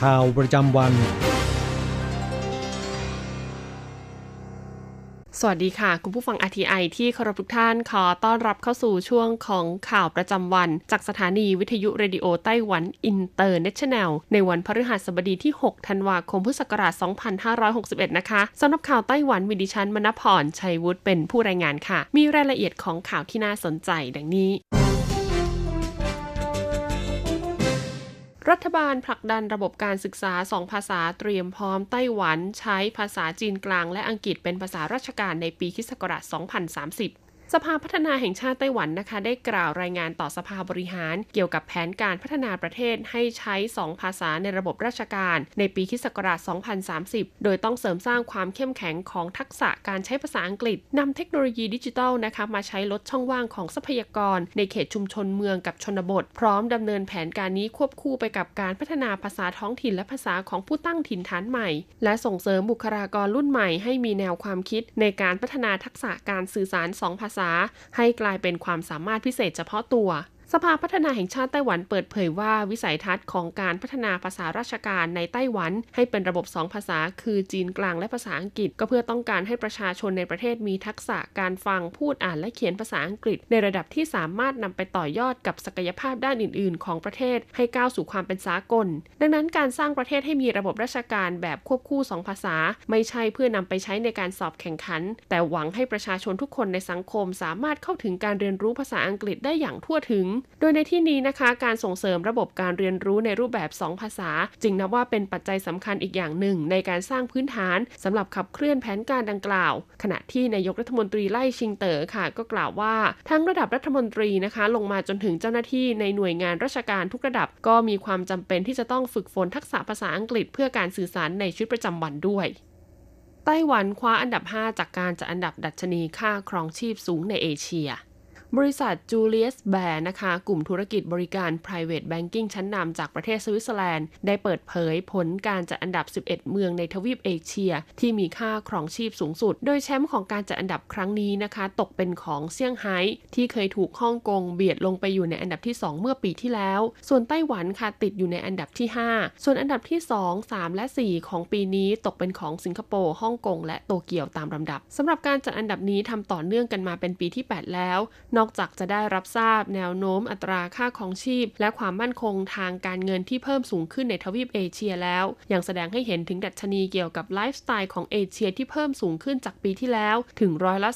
ข่าวประจำวัน สวัสดีค่ะ คุณผู้ฟัง RTI ที่เคารพทุกท่านขอต้อนรับเข้าสู่ช่วงของข่าวประจำวัน จากสถานีวิทยุ Radio Taiwan International ในวันพฤหัสบดีที่ 6 ธันวาคมพุทธศักราช 2561 นะคะสำหรับข่าวไต้หวันมีดิฉันมณพรชัยวุฒิเป็นผู้รายงานค่ะ มีรายละเอียดของข่าวที่น่าสนใจดังนี้ รัฐบาลผลักดันระบบการศึกษาสองภาษาเตรียมพร้อมไต้หวัน ใช้ภาษาจีนกลางและอังกฤษเป็นภาษาราชการในปีคศ2030 สภาพัฒนาแห่งชาติไต้หวันนะคะ ได้กล่าวรายงานต่อสภาบริหาร เกี่ยวกับแผนการพัฒนาประเทศให้ใช้ 2 ภาษาในระบบราชการ ในปีคศ2030 โดยต้องเสริมสร้างความเข้มแข็งของทักษะการใช้ภาษาอังกฤษนำเทคโนโลยีดิจิทัลนะคะมาใช้ลดช่องว่างของทรัพยากร ในเขตชุมชนเมืองกับชนบท พร้อมดำเนินแผนการนี้ควบคู่ไปกับการพัฒนาภาษาท้องถิ่นและภาษาของผู้ตั้งถิ่นฐานใหม่ และส่งเสริมบุคลากรรุ่นใหม่ ให้มีแนวความคิดในการพัฒนาทักษะการสื่อสารสองภาษาให้กลายเป็นความสามารถพิเศษเฉพาะตัว สภาพัฒนาแห่งชาติไต้หวันเปิดเผยว่าวิสัยทัศน์ของการพัฒนาภาษาราชการในไต้หวัน ให้เป็นระบบสองภาษา คือจีนกลางและภาษาอังกฤษ ก็เพื่อต้องการให้ประชาชนในประเทศมีทักษะการฟังพูดอ่านและเขียนภาษาอังกฤษ ในระดับที่สามารถนำไปต่อยอดกับศักยภาพด้านอื่น ๆ ของประเทศให้ก้าวสู่ความเป็นสากล ดังนั้นการสร้างประเทศให้มีระบบราชการแบบควบคู่สองภาษา ไม่ใช่เพื่อนำไปใช้ในการสอบแข่งขัน แต่หวังให้ประชาชนทุกคนในสังคม สามารถเข้าถึงการเรียนรู้ภาษาอังกฤษได้อย่างทั่วถึงโดยในที่นี้นะคะ การส่งเสริมระบบการเรียนรู้ในรูปแบบ 2 ภาษา จึงนับว่าเป็นปัจจัยสำคัญอีกอย่างหนึ่ง ในการสร้างพื้นฐานสำหรับขับเคลื่อนแผนการดังกล่าว ขณะที่นายกรัฐมนตรีไล่ชิงเต๋อค่ะ ก็กล่าวว่าทั้งระดับรัฐมนตรีนะคะ ลงมาจนถึงเจ้าหน้าที่ในหน่วยงานราชการทุกระดับ ก็มีความจำเป็นที่จะต้องฝึกฝนทักษะภาษาอังกฤษ เพื่อการสื่อสารในชีวิตประจำวันด้วยไต้หวันคว้าอันดับ 5 จากการจัดอันดับดัชนีค่าครองชีพสูงในเอเชีย บริษัทจูเลียสแบร์นะคะ กลุ่มธุรกิจบริการ private banking ชั้นนำจากประเทศสวิตเซอร์แลนด์ ได้เปิดเผยผลการจัดอันดับ 11 เมืองในทวีปเอเชีย ที่มีค่าครองชีพสูงสุด โดยแชมป์ของการจัดอันดับครั้งนี้นะคะ ตกเป็นของเซี่ยงไฮ้ที่เคยถูกฮ่องกงเบียดลงไปอยู่ในอันดับที่ 2 เมื่อปีที่แล้ว ส่วนไต้หวันค่ะติดอยู่ในอันดับที่ 5 ส่วนอันดับที่ 2 3 และ 4 ของปีนี้ตกเป็นของสิงคโปร์ฮ่องกงและโตเกียวตามลำดับสำหรับการจัดอันดับนี้ทำต่อเนื่องกันมาเป็นปีที่ 8 แล้วนอกจากจะได้รับทราบแนวโน้มอัตราค่าครองชีพ และความมั่นคงทางการเงินที่เพิ่มสูงขึ้นในทวีปเอเชียแล้ว ยังแสดงให้เห็นถึงดัชนีเกี่ยวกับไลฟ์สไตล์ของเอเชียที่เพิ่มสูงขึ้นจากปีที่แล้วถึงร้อยละ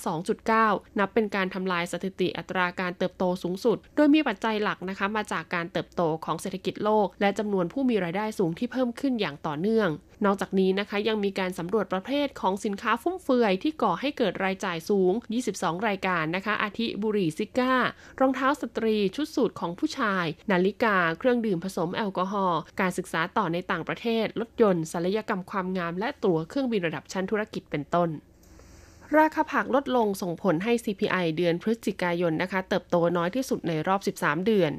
2.9 นับเป็นการทำลายสถิติอัตราการเติบโตสูงสุด โดยมีปัจจัยหลักนะคะมาจากการเติบโตของเศรษฐกิจโลก และจำนวนผู้มีรายได้สูงที่เพิ่มขึ้นอย่างต่อเนื่องนอกจากนี้นะคะยังมีการสำรวจประเภทของสินค้าฟุ่มเฟือยที่ก่อให้เกิดรายจ่ายสูง 22 รายการนะคะ อาทิบุหรี่ซิก้า รองเท้าสตรี ชุดสูทของผู้ชาย นาฬิกา เครื่องดื่มผสมแอลกอฮอล์ การศึกษาต่อในต่างประเทศ รถยนต์ศัลยกรรมความงาม และตั๋วเครื่องบินระดับชั้นธุรกิจเป็นต้นราคาผักลดลงส่งผลให้ CPI เดือนพฤศจิกายนนะคะ เติบโตน้อยที่สุดในรอบ 13 เดือน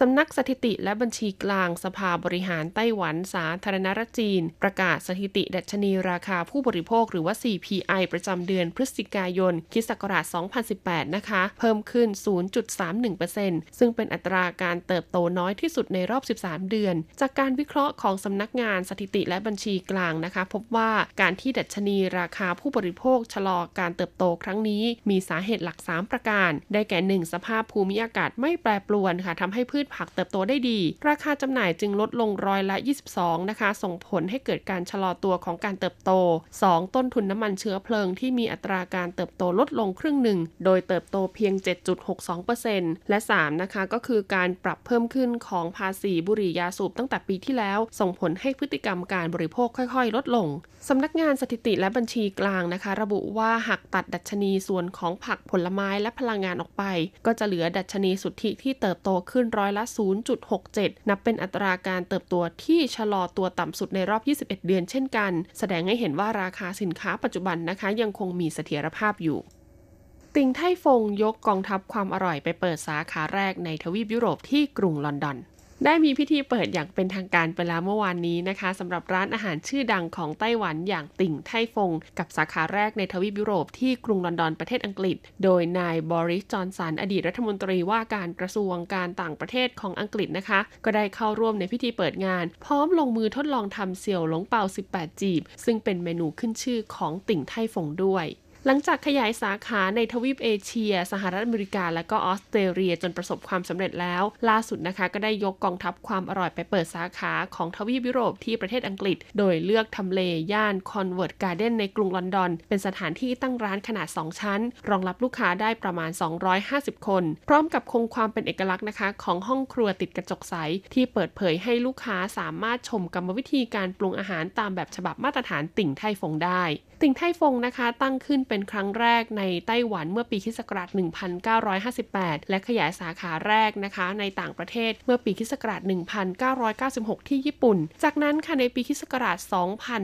สำนักสถิติและบัญชีกลางสภาบริหารไต้หวันสาธารณรัฐจีน ประกาศสถิติดัชนีราคาผู้บริโภคหรือว่า CPI ประจำเดือนพฤศจิกายนคิศักราช 2018 นะคะ เพิ่มขึ้น 0.31%ซึ่งเป็นอัตราการเติบโตน้อยที่สุดในรอบ 13 เดือน จากการวิเคราะห์ของสำนักงานสถิติและบัญชีกลางนะคะ พบว่าการที่ดัชนีราคาผู้บริโภคชะลอการเติบโตครั้งนี้ มีสาเหตุหลัก 3 ประการ ได้แก่ 1 สภาพภูมิอากาศไม่แปรปรวนค่ะทำให้พืชชผักเติบโตได้ดี ราคาจำหน่ายจึงลดลงร้อยละ 22 นะคะ ส่งผลให้เกิดการชะลอตัวของการเติบโต 2. ต้นทุนน้ำมันเชื้อเพลิงที่มีอัตราการเติบโตลดลงครึ่งหนึ่ง โดยเติบโตเพียง 7.62%และ 3. นะคะ ก็คือการปรับเพิ่มขึ้นของภาษีบุหรี่ยาสูบตั้งแต่ปีที่แล้ว ส่งผลให้พฤติกรรมการบริโภคค่อยๆ ลดลงสำนักงานสถิติและบัญชีกลางนะคะ ระบุว่าหากตัดดัชนีส่วนของผักผลไม้และพลังงานออกไป ก็จะเหลือดัชนีสุทธิที่เติบโตขึ้นร้อยละ 0.67 นับเป็นอัตราการเติบโตที่ชะลอตัวต่ำสุดในรอบ 21 เดือนเช่นกัน แสดงให้เห็นว่าราคาสินค้าปัจจุบันนะคะ ยังคงมีเสถียรภาพอยู่ติงไทฟงยกกองทัพความอร่อยไปเปิดสาขาแรกในทวีปยุโรปที่กรุงลอนดอน ได้มีพิธีเปิดอย่างเป็นทางการไปแล้วเมื่อวานนี้นะคะสำหรับร้านอาหารชื่อดังของไต้หวันอย่างติ่งไทฟง กับสาขาแรกในทวีปยุโรปที่กรุงลอนดอนประเทศอังกฤษ โดยนายบริสจอนสันอดีตรัฐมนตรีว่าการกระทรวงการต่างประเทศของอังกฤษนะคะ ก็ได้เข้าร่วมในพิธีเปิดงาน พร้อมลงมือทดลองทำเสี่ยวหลงเปา 18 จีบ ซึ่งเป็นเมนูขึ้นชื่อของติ่งไท่ฟงด้วย หลังจากขยายสาขาในทวีปเอเชีย สหรัฐอเมริกา และก็ออสเตรเลียจนประสบความสำเร็จแล้ว ล่าสุดนะคะก็ได้ยกกองทัพความอร่อยไปเปิดสาขาของทวีปยุโรปที่ประเทศอังกฤษ โดยเลือกทำเลย่าน Covent Garden ในกรุงลอนดอน เป็นสถานที่ตั้งร้านขนาด 2 ชั้น รองรับลูกค้าได้ประมาณ 250 คน พร้อมกับคงความเป็นเอกลักษณ์นะคะ ของห้องครัวติดกระจกใส ที่เปิดเผยให้ลูกค้าสามารถชมกรรมวิธีการปรุงอาหารตามแบบฉบับมาตรฐานติ่งไทฟงได้ ติงไทฟงนะคะ ตั้งขึ้นเป็นครั้งแรกในไต้หวันเมื่อปีคศ1958 และขยายสาขาแรกนะคะ ในต่างประเทศเมื่อปีคศ1996 ที่ญี่ปุ่น จากนั้นค่ะในปีคศ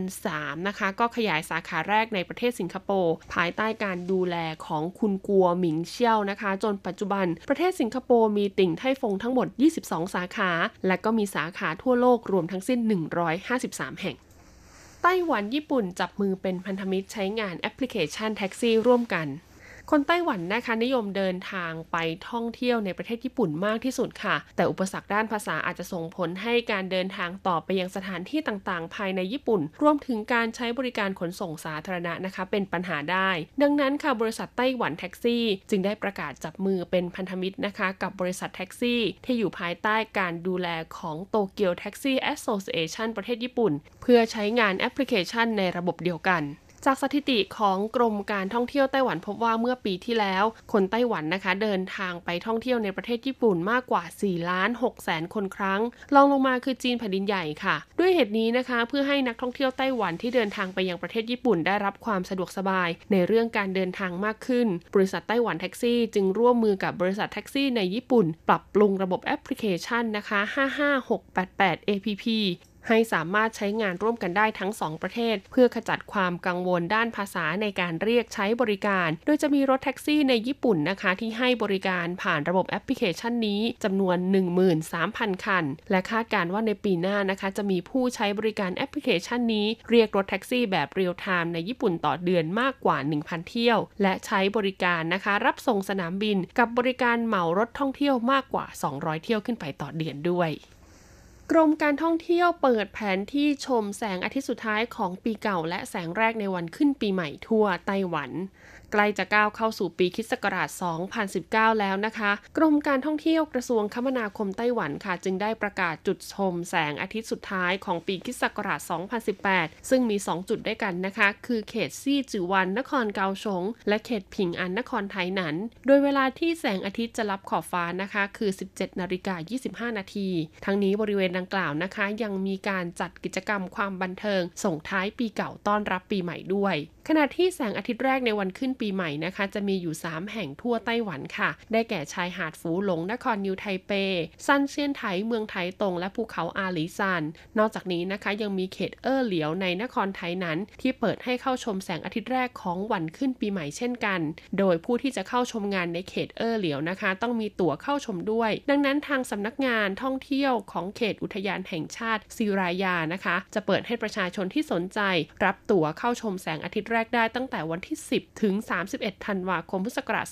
2003 นะคะ ก็ขยายสาขาแรกในประเทศสิงคโปร์ภายใต้การดูแลของคุณกัวหมิงเชี่ยวนะคะ จนปัจจุบันประเทศสิงคโปร์มีติ่งไทฟงทั้งหมด 22 สาขา และก็มีสาขาทั่วโลกรวมทั้งสิ้น 153 แห่ง ไต้หวันญี่ปุ่นจับมือเป็นพันธมิตรใช้งานแอปพลิเคชันแท็กซี่ร่วมกัน คนไต้หวันนะคะนิยมเดินทางไปท่องเที่ยวในประเทศญี่ปุ่นมากที่สุดค่ะ แต่อุปสรรคด้านภาษาอาจจะส่งผลให้การเดินทางต่อไปยังสถานที่ต่างๆ ภายในญี่ปุ่น รวมถึงการใช้บริการขนส่งสาธารณะนะคะ เป็นปัญหาได้ ดังนั้นค่ะบริษัทไต้หวันแท็กซี่ จึงได้ประกาศจับมือเป็นพันธมิตรนะคะ กับบริษัทแท็กซี่ ที่อยู่ภายใต้การดูแลของ Tokyo Taxi Association ประเทศญี่ปุ่น เพื่อใช้งานแอปพลิเคชันในระบบเดียวกัน จากสถิติของกรมการท่องเที่ยวไต้หวันพบว่าเมื่อปีที่แล้ว คนไต้หวันนะคะเดินทางไปท่องเที่ยวในประเทศญี่ปุ่นมากกว่า4ล้าน6แสนคนครั้งรองลงมาคือจีนแผ่นดินใหญ่ค่ะ ด้วยเหตุนี้นะคะ เพื่อให้นักท่องเที่ยวไต้หวันที่เดินทางไปยังประเทศญี่ปุ่นได้รับความสะดวกสบาย ในเรื่องการเดินทางมากขึ้น บริษัทไต้หวันแท็กซี่ จึงร่วมมือกับบริษัทแท็กซี่ในญี่ปุ่น ปรับปรุงระบบแอปพลิเคชันนะคะ 55688 APP ให้สามารถใช้งานร่วมกันได้ทั้ง2ประเทศ เพื่อขจัดความกังวลด้านภาษาในการเรียกใช้บริการ โดยจะมีรถแท็กซี่ในญี่ปุ่นนะคะ ที่ให้บริการผ่านระบบแอปพลิเคชันนี้จำนวน 13,000 คัน และคาดการว่าในปีหน้านะคะ จะมีผู้ใช้บริการแอปพลิเคชันนี้ เรียกรถแท็กซี่แบบ real-time ในญี่ปุ่นต่อเดือนมากกว่า 1,000 เที่ยว และใช้บริการนะคะ รับส่งสนามบิน กับบริการเหมารถท่องเที่ยวมากกว่า 200 เที่ยวขึ้นไปต่อเดือนด้วย กรมการท่องเที่ยวเปิดแผนที่ชมแสงอาทิตย์สุดท้ายของปีเก่าและแสงแรกในวันขึ้นปีใหม่ทั่วไต้หวัน ใกล้จะก้าวเข้าสู่ปีคิศกราช 2019 แล้วนะคะ กรมการท่องเที่ยวกระทรวงคมนาคมไต้หวันค่ะ จึงได้ประกาศจุดชมแสงอาทิตย์สุดท้ายของปีคิศกราช 2018 ซึ่งมี 2 จุดด้วยกันนะคะ คือเขตซี่จือวันนครเกาสงและเขตผิงอันนครไทยหนัน โดยเวลาที่แสงอาทิตย์จะรับขอบฟ้านะคะ คือ 17นาฬิกา25 นาที ทั้งนี้บริเวณดังกล่าวนะคะ ยังมีการจัดกิจกรรมความบันเทิง ส่งท้ายปีเก่าต้อนรับปีใหม่ด้วยขณะที่แสงอาทิตย์แรกในวันขึ้นปีใหม่นะคะ จะมีอยู่ 3 แห่งทั่วไต้หวันค่ะ ได้แก่ชายหาดฟูหลง นครนิวไทเปซันเซียนไถเมืองไถตงและภูเขาอาหลีซานนอกจากนี้นะคะยังมีเขตเอ้อเหลียวในนครไทนั้น ที่เปิดให้เข้าชมแสงอาทิตย์แรกของวันขึ้นปีใหม่เช่นกัน โดยผู้ที่จะเข้าชมงานในเขตเอ้อเหลียวนะคะ ต้องมีตั๋วเข้าชมด้วย ดังนั้นทางสำนักงานท่องเที่ยวของเขตอุทยานแห่งชาติซิรายานะคะ จะเปิดให้ประชาชนที่สนใจ รับตั๋วเข้าชมแสงอาทิตย์แรกได้ตั้งแต่วันที่ 10 ถึง 31 ธันวาคม พุทธศักราช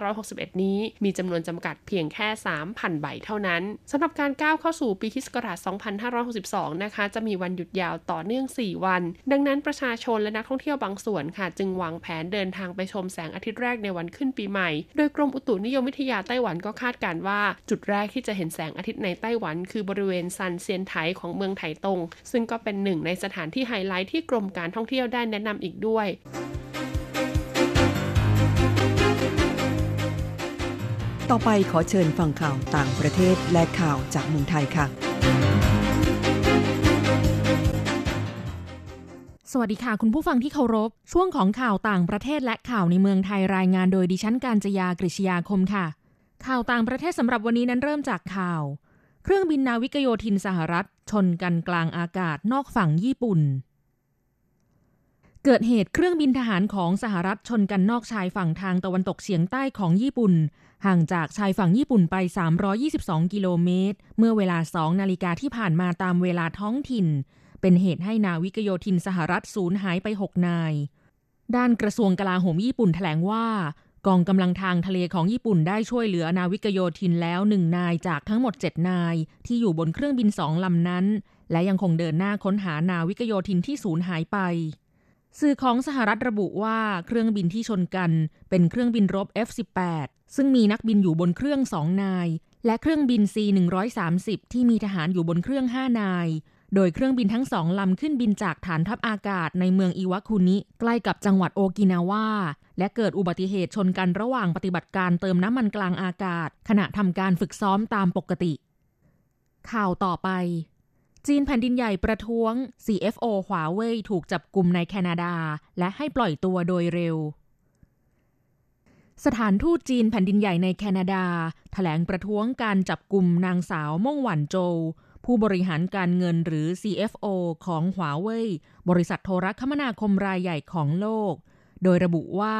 2561 นี้ มีจำนวนจำกัดเพียงแค่ 3,000 ใบเท่านั้นสำหรับการก้าวเข้าสู่ปีคิศกราช 2562 นะคะ จะมีวันหยุดยาวต่อเนื่อง 4 วัน ดังนั้นประชาชนและนักท่องเที่ยวบางส่วนค่ะ จึงวางแผนเดินทางไปชมแสงอาทิตย์แรกในวันขึ้นปีใหม่ โดยกรมอุตุนิยมวิทยาไต้หวันก็คาดการว่าจุดแรกที่จะเห็นแสงอาทิตย์ในไต้หวัน คือบริเวณซันเซียนไถของเมืองไถตง ซึ่งก็เป็นหนึ่งในสถานที่ไฮไลท์ที่กรมการท่องเที่ยวได้แนะนำอีกด้วยต่อไปขอเชิญฟังข่าวต่างประเทศและข่าวจากเมืองไทยค่ะ สวัสดีค่ะ คุณผู้ฟังที่เคารพ ช่วงของข่าวต่างประเทศและข่าวในเมืองไทยรายงานโดยดิฉันการจยากริชยาคมค่ะ ข่าวต่างประเทศสำหรับวันนี้นั้นเริ่มจากข่าว เครื่องบินนาวิกโยธินสหรัฐ ชนกันกลางอากาศนอกฝั่งญี่ปุ่น เกิดเหตุเครื่องบินทหารของสหรัฐชนกันนอกชายฝั่งทางตะวันตกเฉียงใต้ของญี่ปุ่น ห่างจากชายฝั่งญี่ปุ่นไป 322 กิโลเมตร เมื่อเวลา 2 นาฬิกาที่ผ่านมาตามเวลาท้องถิ่น เป็นเหตุให้นาวิกโยธินสหรัฐสูญหายไป 6 นาย ด้านกระทรวงกลาโหมญี่ปุ่นแถลงว่ากองกำลังทางทะเลของญี่ปุ่นได้ช่วยเหลือนาวิกโยธินแล้วหนึ่งนายจากทั้งหมด 7 นาย ที่อยู่บนเครื่องบินสองลำนั้น และยังคงเดินหน้าค้นหานาวิกโยธินที่สูญหายไป สื่อของสหรัฐระบุว่าเครื่องบินที่ชนกันเป็นเครื่องบินรบ F-18 ซึ่งมีนักบินอยู่บนเครื่องสองนาย และเครื่องบิน C-130 ที่มีทหารอยู่บนเครื่อง5นาย โดยเครื่องบินทั้งสองลำขึ้นบินจากฐานทัพอากาศในเมืองอิวาคุนิ ใกล้กับจังหวัดโอกินาวาและเกิดอุบัติเหตุชนกันระหว่างปฏิบัติการเติมน้ำมันกลางอากาศ ขณะทำการฝึกซ้อมตามปกติ ข่าวต่อไป จีนแผ่นดินใหญ่ประท้วง CFO หวาเว่ยถูกจับกลุ่มในแคนาดา และให้ปล่อยตัวโดยเร็ว สถานทูตจีนแผ่นดินใหญ่ในแคนาดาถแถลงประท้วงการจับกลุ่มนางสาวม่งหวันโจวผู้บริหารการเงินหรือ CFO ของหวาเว่ยบริษัทโทรคมนาคมรายใหญ่ของโลก โดยระบุว่า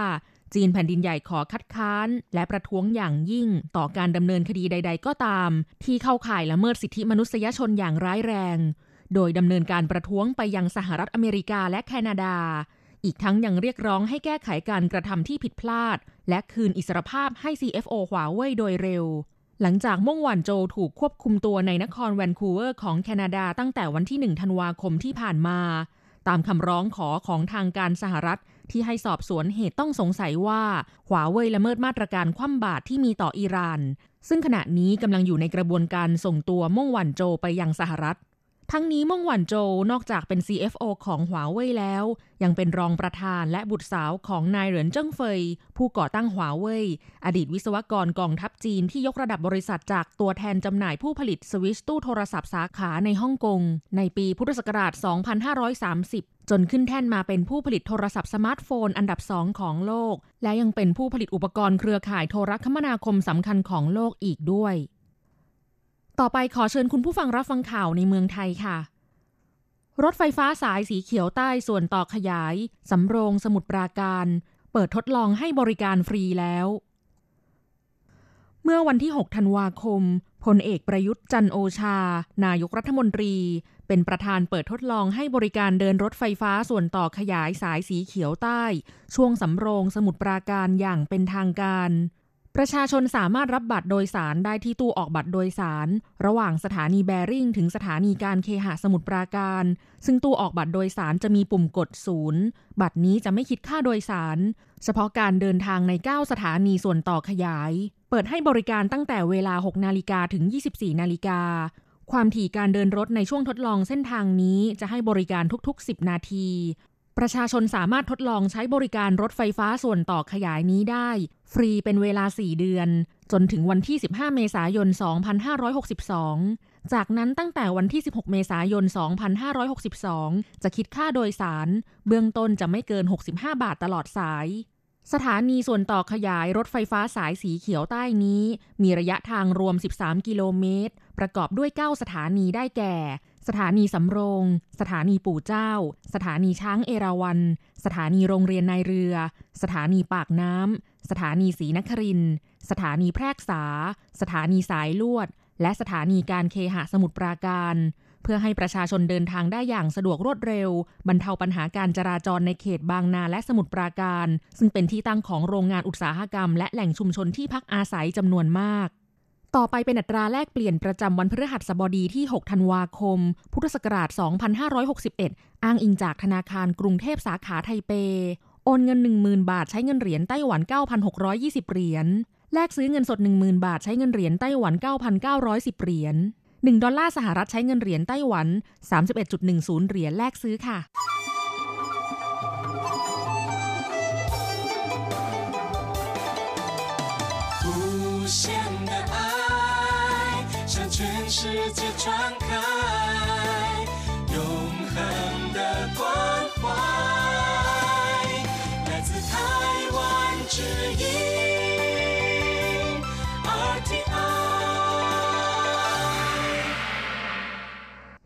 จีนแผ่นดินใหญ่ขอคัดค้าน และประท้วงอย่างยิ่งต่อการดำเนินคดีใด ๆ ก็ตาม ที่เข้าข่ายละเมิดสิทธิมนุษยชนอย่างร้ายแรง โดยดำเนินการประท้วงไปยังสหรัฐอเมริกาและแคนาดา อีกทั้งยังเรียกร้องให้แก้ไขการกระทำที่ผิดพลาด และคืนอิสรภาพให้ CFO หวาเว่ยโดยเร็ว หลังจากม่งหวันโจถูกควบคุมตัวในนครแวนคูเวอร์ของแคนาดาตั้งแต่วันที่1ธันวาคมที่ผ่านมา ตามคำร้องขอของทางการสหรัฐ ที่ให้สอบสวนเหตุต้องสงสัยว่าหวาเว่ยละเมิดมาตรการคว่ำบาตรที่มีต่ออิหร่าน ซึ่งขณะนี้กำลังอยู่ในกระบวนการส่งตัวม่งหวันโจไปยังสหรัฐ ทั้งนี้ม่งหวันโจนอกจากเป็น CFO ของหวาเว่ยแล้ว ยังเป็นรองประธานและบุตรสาวของนายเหรินเจิ้งเฟย ผู้ก่อตั้งหวาเว่ยอดีตวิศวกรกองทัพจีนที่ยกระดับบริษัทจากตัวแทนจำหน่ายผู้ผลิตสวิตช์ตู้โทรศัพท์สาขาในฮ่องกงในปีพุทธศักราช 2530 จนขึ้นแท่นมาเป็นผู้ผลิตโทรศัพท์สมาร์ทโฟนอันดับสองของโลก และยังเป็นผู้ผลิตอุปกรณ์เครือข่ายโทรคมนาคมสำคัญของโลกอีกด้วย ต่อไปขอเชิญคุณผู้ฟังรับฟังข่าวในเมืองไทยค่ะ รถไฟฟ้าสายสีเขียวใต้ส่วนต่อขยาย สำโรงสมุทรปราการ เปิดทดลองให้บริการฟรีแล้ว เมื่อวันที่ 6 ธันวาคมพลเอกประยุทธ์จันโอชา นายกรัฐมนตรี เป็นประธานเปิดทดลองให้บริการเดินรถไฟฟ้าส่วนต่อขยายสายสีเขียวใต้ ช่วงสำโรงสมุทรปราการอย่างเป็นทางการ ประชาชนสามารถรับบัตรโดยสารได้ที่ตู้ออกบัตรโดยสาร ระหว่างสถานีแบริ่งถึงสถานีการเคหะสมุทรปราการ ซึ่งตู้ออกบัตรโดยสารจะมีปุ่มกดศูนย์บัตรนี้จะไม่คิดค่าโดยสาร เฉพาะการเดินทางใน 9 สถานีส่วนต่อขยาย เปิดให้บริการตั้งแต่เวลา 6 นาฬิกาถึง 24 นาฬิกา ความถี่การเดินรถในช่วงทดลองเส้นทางนี้จะให้บริการทุกๆ 10 นาที ประชาชนสามารถทดลองใช้บริการรถไฟฟ้าส่วนต่อขยายนี้ได้ ฟรีเป็นเวลา 4 เดือน จนถึงวันที่ 15 เมษายน 2562 จากนั้นตั้งแต่วันที่ 16 เมษายน 2562 จะคิดค่าโดยสาร เบื้องต้นจะไม่เกิน 65 บาทตลอดสายสถานีส่วนต่อขยายรถไฟฟ้าสายสีเขียวใต้นี้ มีระยะทางรวม 13 กิโลเมตร ประกอบด้วย 9 สถานีได้แก่ สถานีสำโรง สถานีปู่เจ้า สถานีช้างเอราวัณ สถานีโรงเรียนนายเรือ สถานีปากน้ำ สถานีศรีนคริน สถานีแพรกษา สถานีสายลวด และสถานีการเคหะสมุทรปราการ เพื่อให้ประชาชนเดินทางได้อย่างสะดวกรวดเร็ว บรรเทาปัญหาการจราจรในเขตบางนาและสมุทรปราการ ซึ่งเป็นที่ตั้งของโรงงานอุตสาหกรรม และแหล่งชุมชนที่พักอาศัยจำนวนมาก ต่อไปเป็นอัตราแลกเปลี่ยนประจำวันพฤหัสบดีที่ 6 ธันวาคม พุทธศักราช 2561 อ้างอิงจากธนาคารกรุงเทพสาขาไทเป โอนเงิน 10,000 บาทใช้เงินเหรียญไต้หวัน 9,620 เหรียญ แลกซื้อเงินสด 10,000 บาทใช้เงินเหรียญไต้หวัน 9,910 เหรียญ 1 ดอลลาร์สหรัฐใช้เงินเหรียญไต้หวัน 31.10 เหรียญแลกซื้อค่ะ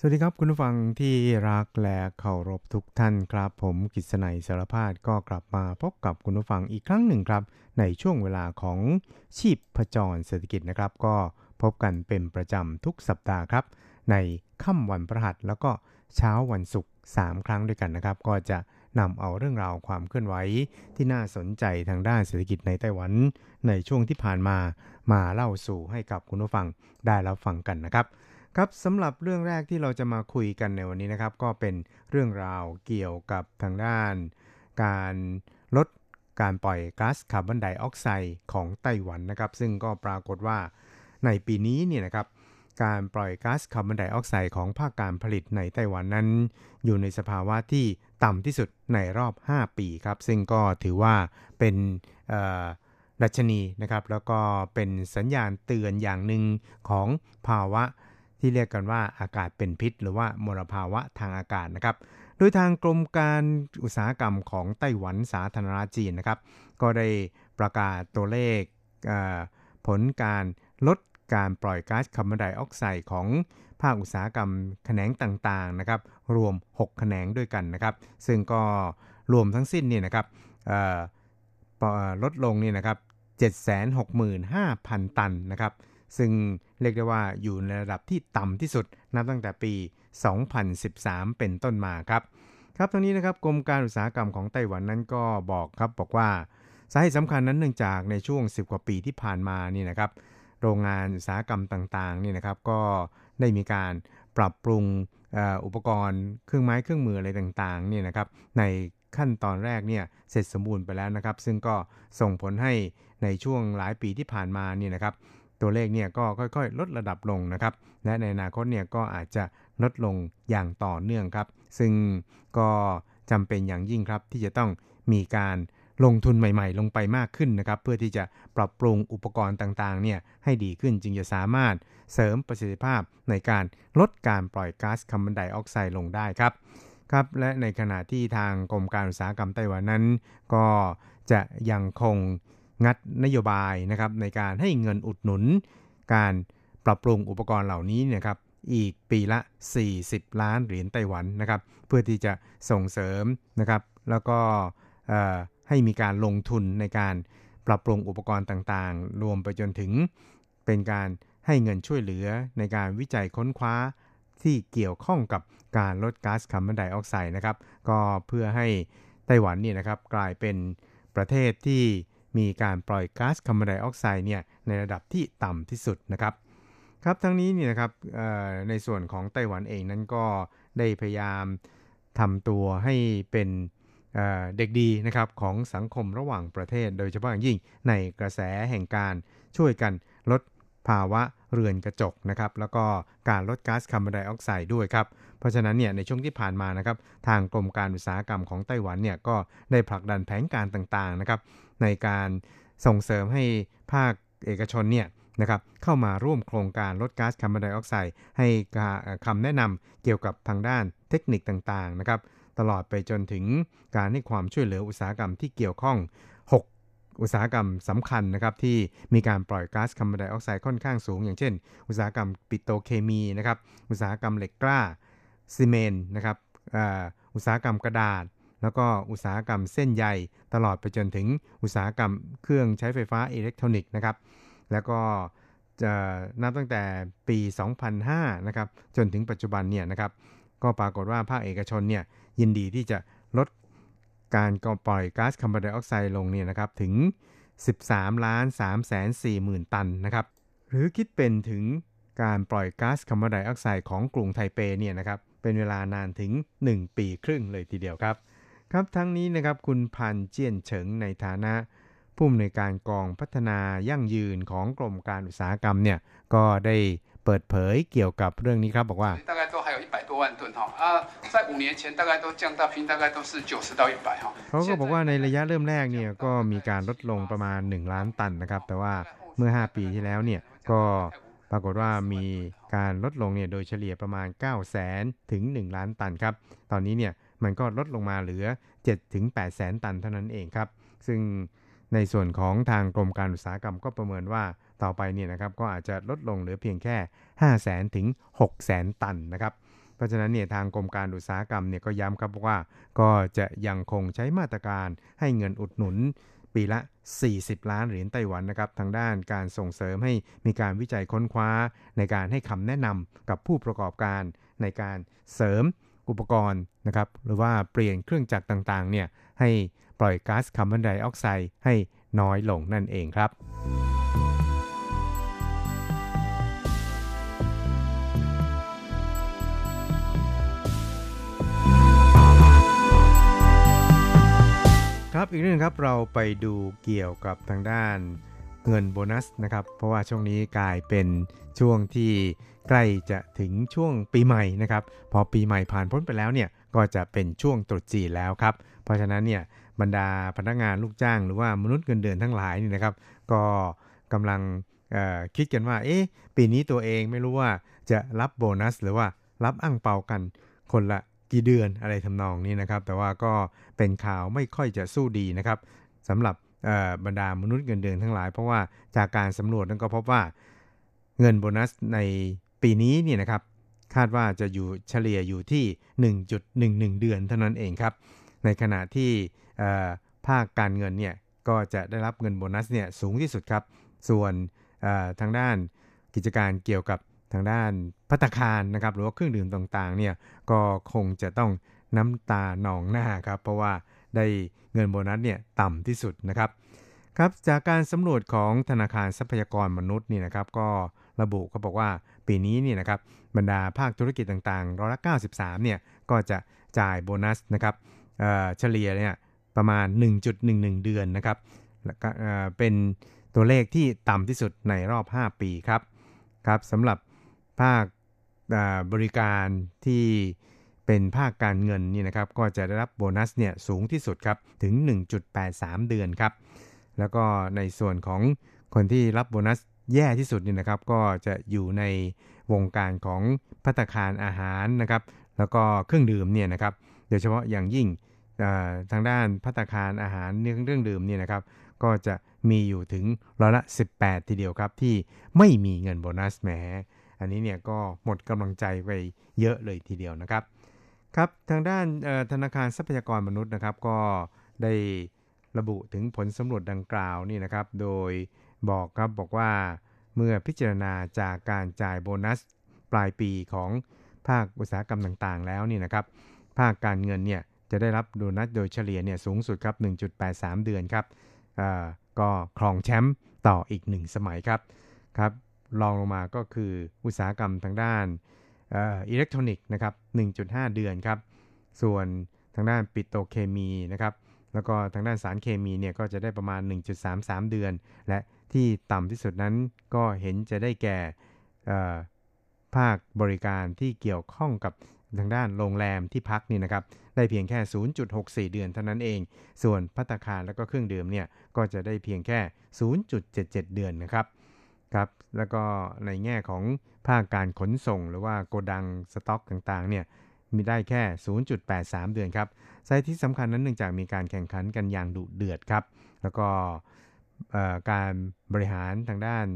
สวัสดีครับคุณผู้ฟังที่รักและเคารพทุกท่านครับ ผมกิษณัยสารพาดก็กลับมาพบกับคุณผู้ฟังอีกครั้งหนึ่งครับ ในช่วงเวลาของชีพพจรเศรษฐกิจนะครับ ก็พบกันเป็นประจำทุกสัปดาห์ครับ ในค่ำวันพระหัสแล้วก็เช้าวันศุกร์3ครั้งด้วยกันนะครับ ก็จะนำเอาเรื่องราวความเคลื่อนไหวที่น่าสนใจทางด้านเศรษฐกิจในไต้หวัน ในช่วงที่ผ่านมามาเล่าสู่ให้กับคุณผู้ฟังได้รับฟังกันนะครับ ครับสำหรับเรื่องแรกที่เราจะมาคุยกันในวันนี้นะครับ ก็เป็นเรื่องราวเกี่ยวกับทางด้าน การลดการปล่อยก๊าซคาร์บอนไดออกไซด์ของไต้หวันนะครับ ซึ่งก็ปรากฏว่าในปีนี้เนี่ยนะครับการปล่อยก๊าซคาร์บอนไดออกไซด์ของภาคการผลิตในไต้หวันนั้น อยู่ในสภาวะที่ต่ำที่สุดในรอบ 5 ปีครับ ซึ่งก็ถือว่าเป็นดัชนีนะครับ แล้วก็เป็นสัญญาณเตือนอย่างหนึ่งของภาวะ ที่เรียกกันว่าอากาศเป็นพิษ หรือว่ามลภาวะทางอากาศนะครับ โดยทางกรมการอุตสาหกรรมของไต้หวันสาธารณรัฐจีนนะครับ ก็ได้ประกาศตัวเลขผลการลดการปล่อยก๊าซคาร์บอนไดออกไซด์ของภาคอุตสาหกรรมแขนงต่างๆนะครับรวม 6 แขนงด้วยกันนะครับ ซึ่งก็รวมทั้งสิ้นเนี่ยนะครับลดลงนี่นะครับ765,000 ตันนะครับ ซึ่ง เรียกได้ว่าอยู่ในระดับที่ต่ำที่สุดนับตั้งแต่ปี 2013 เป็นต้นมาครับ ครับทั้งนี้นะครับกรมการอุตสาหกรรมของไต้หวันนั้นก็บอกครับบอกว่าสาเหตุสำคัญนั้นเนื่องจากในช่วง 10 กว่าปีที่ผ่านมานี่นะครับ โรงงานอุตสาหกรรมต่างๆนี่นะครับก็ได้มีการปรับปรุงอุปกรณ์เครื่องไม้เครื่องมืออะไรต่างๆนี่นะครับในขั้นตอนแรกเนี่ยเสร็จสมบูรณ์ไปแล้วนะครับ ซึ่งก็ส่งผลให้ในช่วงหลายปีที่ผ่านมานี่นะครับ ตัวเลขเนี่ยก็ค่อยๆ ลดระดับลงนะครับ และในอนาคตเนี่ยก็อาจจะลดลงอย่างต่อเนื่องครับ ซึ่งก็จำเป็นอย่างยิ่งครับที่จะต้องมีการลงทุนใหม่ๆ ลงไปมากขึ้นนะครับ เพื่อที่จะปรับปรุงอุปกรณ์ต่างๆเนี่ยให้ดีขึ้นจึงจะสามารถเสริมประสิทธิภาพในการลดการปล่อยก๊าซคาร์บอนไดออกไซด์ลงได้ครับครับและในขณะที่ทางกรมการอุตสาหกรรมไต้หวันนั้น ก็จะยังคง งัดนโยบายนะครับในการให้เงินอุดหนุน การปรับปรุงอุปกรณ์เหล่านี้นะครับอีกปีละ 40 ล้านเหรียญไต้หวันนะครับเพื่อที่จะส่งเสริมนะครับแล้วก็ให้มีการลงทุนในการปรับปรุงอุปกรณ์ต่างๆ รวมไปจนถึงเป็นการให้เงินช่วยเหลือในการวิจัยค้นคว้าที่เกี่ยวข้องกับการลดก๊าซคาร์บอนไดออกไซด์นะครับ ก็เพื่อให้ไต้หวันนี่นะครับกลายเป็นประเทศที่ มีการปล่อยก๊าซคาร์บอนไดออกไซด์เนี่ยในระดับที่ต่ำที่สุดนะครับครับทั้งนี้นี่นะครับในส่วนของไต้หวันเองนั้นก็ได้พยายามทำตัวให้เป็นเด็กดีนะครับของสังคมระหว่างประเทศ โดยเฉพาะอย่างยิ่งในกระแสแห่งการช่วยกันลดภาวะเรือนกระจกนะครับแล้วก็การลดก๊าซคาร์บอนไดออกไซด์ด้วยครับ เพราะฉะนั้นเนี่ยในช่วงที่ผ่านมานะครับทางกรมการอุตสาหกรรมของไต้หวันเนี่ยก็ได้ผลักดันแผนการต่างๆนะครับ ในการส่งเสริมให้ภาคเอกชนเนี่ยนะครับเข้ามาร่วมโครงการลดก๊าซคาร์บอนไดออกไซด์ให้คำแนะนำเกี่ยวกับทางด้านเทคนิคต่างๆนะครับตลอดไปจนถึงการให้ความช่วยเหลืออุตสาหกรรมที่เกี่ยวข้อง 6 อุตสาหกรรมสำคัญนะครับที่มีการปล่อยก๊าซคาร์บอนไดออกไซด์ค่อนข้างสูง อย่างเช่น อุตสาหกรรมปิโตรเคมีนะครับอุตสาหกรรมเหล็กกล้าซีเมนต์นะครับอุตสาหกรรมกระดาษ แล้วก็อุตสาหกรรมเส้นใยตลอดไปจนถึงอุตสาหกรรมเครื่องใช้ไฟฟ้าอิเล็กทรอนิกส์นะครับ แล้วก็จะนับตั้งแต่ปี 2005 นะครับ จนถึงปัจจุบันเนี่ยนะครับ ก็ปรากฏว่าภาคเอกชนเนี่ยยินดีที่จะลดการก่อปล่อยก๊าซคาร์บอนไดออกไซด์ลงเนี่ยนะครับถึง 13ล้าน3แสน4หมื่นตันนะครับ หรือคิดเป็นถึงการปล่อยก๊าซคาร์บอนไดออกไซด์ของกรุงไทเปเนี่ยนะครับ เป็นเวลานานถึง 1 ปีครึ่งเลยทีเดียวครับ ครับทั้งนี้นะครับคุณพันเจียนเฉิงในฐานะผู้อำนวยการกองพัฒนายั่งยืนของกรมการอุตสาหกรรมเนี่ยก็ได้เปิดเผยเกี่ยวกับเรื่องนี้ครับบอกว่า大概都还有一百多万吨哈啊，在五年前大概都降到平大概都是九十到一百哈。เขาก็บอกว่าในระยะเริ่มแรกเนี่ยก็มีการลดลงประมาณ 1 ล้านตันนะครับ แต่ว่าเมื่อ 5 ปีที่แล้วเนี่ยก็ปรากฏว่ามีการลดลงเนี่ยโดยเฉลี่ยประมาณ 9 0 0 0 0 0ถึง 1 ล้านตันครับ ตอนนี้เนี่ย มันก็ลดลงมาเหลือ7ถึง8แสนตันเท่านั้นเองครับ ซึ่งในส่วนของทางกรมการอุตสาหกรรมก็ประเมินว่าต่อไปเนี่ยนะครับก็อาจจะลดลงเหลือเพียงแค่ 5 0 0แสนถึง6 0แสนตันนะครับ เพราะฉะนั้นเนี่ยทางกรมการอุตสาหกรรมเนี่ยก็ย้ำครับว่าก็จะยังคงใช้มาตรการให้เงินอุดหนุนปีละ 40 ล้านเหรียญไต้หวันนะครับ ทางด้านการส่งเสริมให้มีการวิจัยค้นคว้า ในการให้คำแนะนำกับผู้ประกอบการในการเสริม อุปกรณ์นะครับหรือว่าเปลี่ยนเครื่องจักรต่างๆเนี่ยให้ปล่อยก๊าซคาร์บอนไดออกไซด์ให้น้อยลงนั่นเองครับ ครับอีกเรื่องครับเราไปดูเกี่ยวกับทางด้านเงินโบนัสนะครับ เพราะว่าช่วงนี้กลายเป็นช่วงที่ ใกล้จะถึงช่วงปีใหม่นะครับ พอปีใหม่ผ่านพ้นไปแล้วเนี่ยก็จะเป็นช่วงตรุษจีนแล้วครับ เพราะฉะนั้นเนี่ยบรรดาพนักงานลูกจ้าง หรือว่ามนุษย์เงินเดือนทั้งหลายนี่นะครับ ก็กำลังคิดกันว่า เอ๊ะ ปีนี้ตัวเองไม่รู้ว่าจะรับโบนัส หรือว่ารับอั้งเปากันคนละกี่เดือนอะไรทำนองนี้นะครับ แต่ว่าก็เป็นข่าวไม่ค่อยจะสู้ดีนะครับสำหรับบรรดามนุษย์เงินเดือนทั้งหลาย เพราะว่าจากการสำรวจนั้นก็พบว่าเงินโบนัสใน ปีนี้เนี่ยนะครับคาดว่าจะอยู่เฉลี่ยอยู่ที่ 1.11 เดือนเท่านั้นเองครับ ในขณะที่ภาคการเงินเนี่ยก็จะได้รับเงินโบนัสเนี่ยสูงที่สุดครับ ส่วนทางด้านกิจการเกี่ยวกับทางด้านพัตคารนะครับ หรือว่าเครื่องดื่มต่างๆเนี่ยก็คงจะต้องน้ำตาหนองหน้าครับ เพราะว่าได้เงินโบนัสเนี่ยต่ำที่สุดนะครับครับจากการสำรวจของธนาคารทรัพยากรมนุษย์นี่นะครับ ก็ระบุเขาบอกว่า ปีนี้นี่นะครับบรรดาภาคธุรกิจต่างๆร้อยละ93เนี่ยก็จะจ่ายโบนัสนะครับเฉลี่ยเนี่ยประมาณ 1.11 เดือนนะครับเป็นตัวเลขที่ต่ำที่สุดในรอบ 5 ปีครับครับสำหรับภาคบริการที่เป็นภาคการเงินนี่นะครับก็จะได้รับโบนัสเนี่ยสูงที่สุดครับถึง 1.83 เดือนครับแล้วก็ในส่วนของคนที่รับโบนัส แย่ที่สุดนี่นะครับก็จะอยู่ในวงการของพัตคารอาหารนะครับ แล้วก็เครื่องดื่มเนี่ยนะครับโดยเฉพาะอย่างยิ่งทางด้านพัตคารอาหารเรื่องเรื่องดื่มเนี่ยนะครับ ก็จะมีอยู่ถึงร้อยละ 18 ทีเดียวครับ ที่ไม่มีเงินโบนัสแหมอันนี้เนี่ยก็หมดกำลังใจไปเยอะเลยทีเดียวนะครับครับทางด้านธนาคารทรัพยากรมนุษย์นะครับ ก็ได้ระบุถึงผลสำรวจดังกล่าวนี่นะครับ โดย บอกครับบอกว่าเมื่อพิจารณาจากการจ่ายโบนัสปลายปีของภาคอุตสาหกรรมต่างๆ แล้วนี่นะครับ ภาคการเงินเนี่ยจะได้รับโบนัสโดยเฉลี่ยเนี่ยสูงสุดครับ 1.83 เดือนครับก็ครองแชมป์ต่ออีก 1 สมัยครับครับรองลงมาก็คืออุตสาหกรรมทางด้านอิเล็กทรอนิกส์นะครับ 1.5 เดือนครับ ส่วนทางด้านปิโตเคมีนะครับ แล้วก็ทางด้านสารเคมีเนี่ยก็จะได้ประมาณ 1.33 เดือน และ ที่ต่ำที่สุดนั้นก็เห็นจะได้แก่ภาคบริการที่เกี่ยวข้องกับทางด้านโรงแรมที่พักนี่นะครับ ได้เพียงแค่ 0.64 เดือนเท่านั้นเอง ส่วนพัตคารแล้วก็เครื่องดื่มเนี่ยก็จะได้เพียงแค่ 0.77 เดือนนะครับครับแล้วก็ในแง่ของภาคการขนส่ง หรือว่าโกดังสต็อกต่างๆเนี่ยมีได้แค่ 0.83 เดือนครับสาเหตุที่สำคัญนั้นเนื่องจากมีการแข่งขันกันอย่างดุเดือดครับ แล้วก็ การบริหารทางด้าน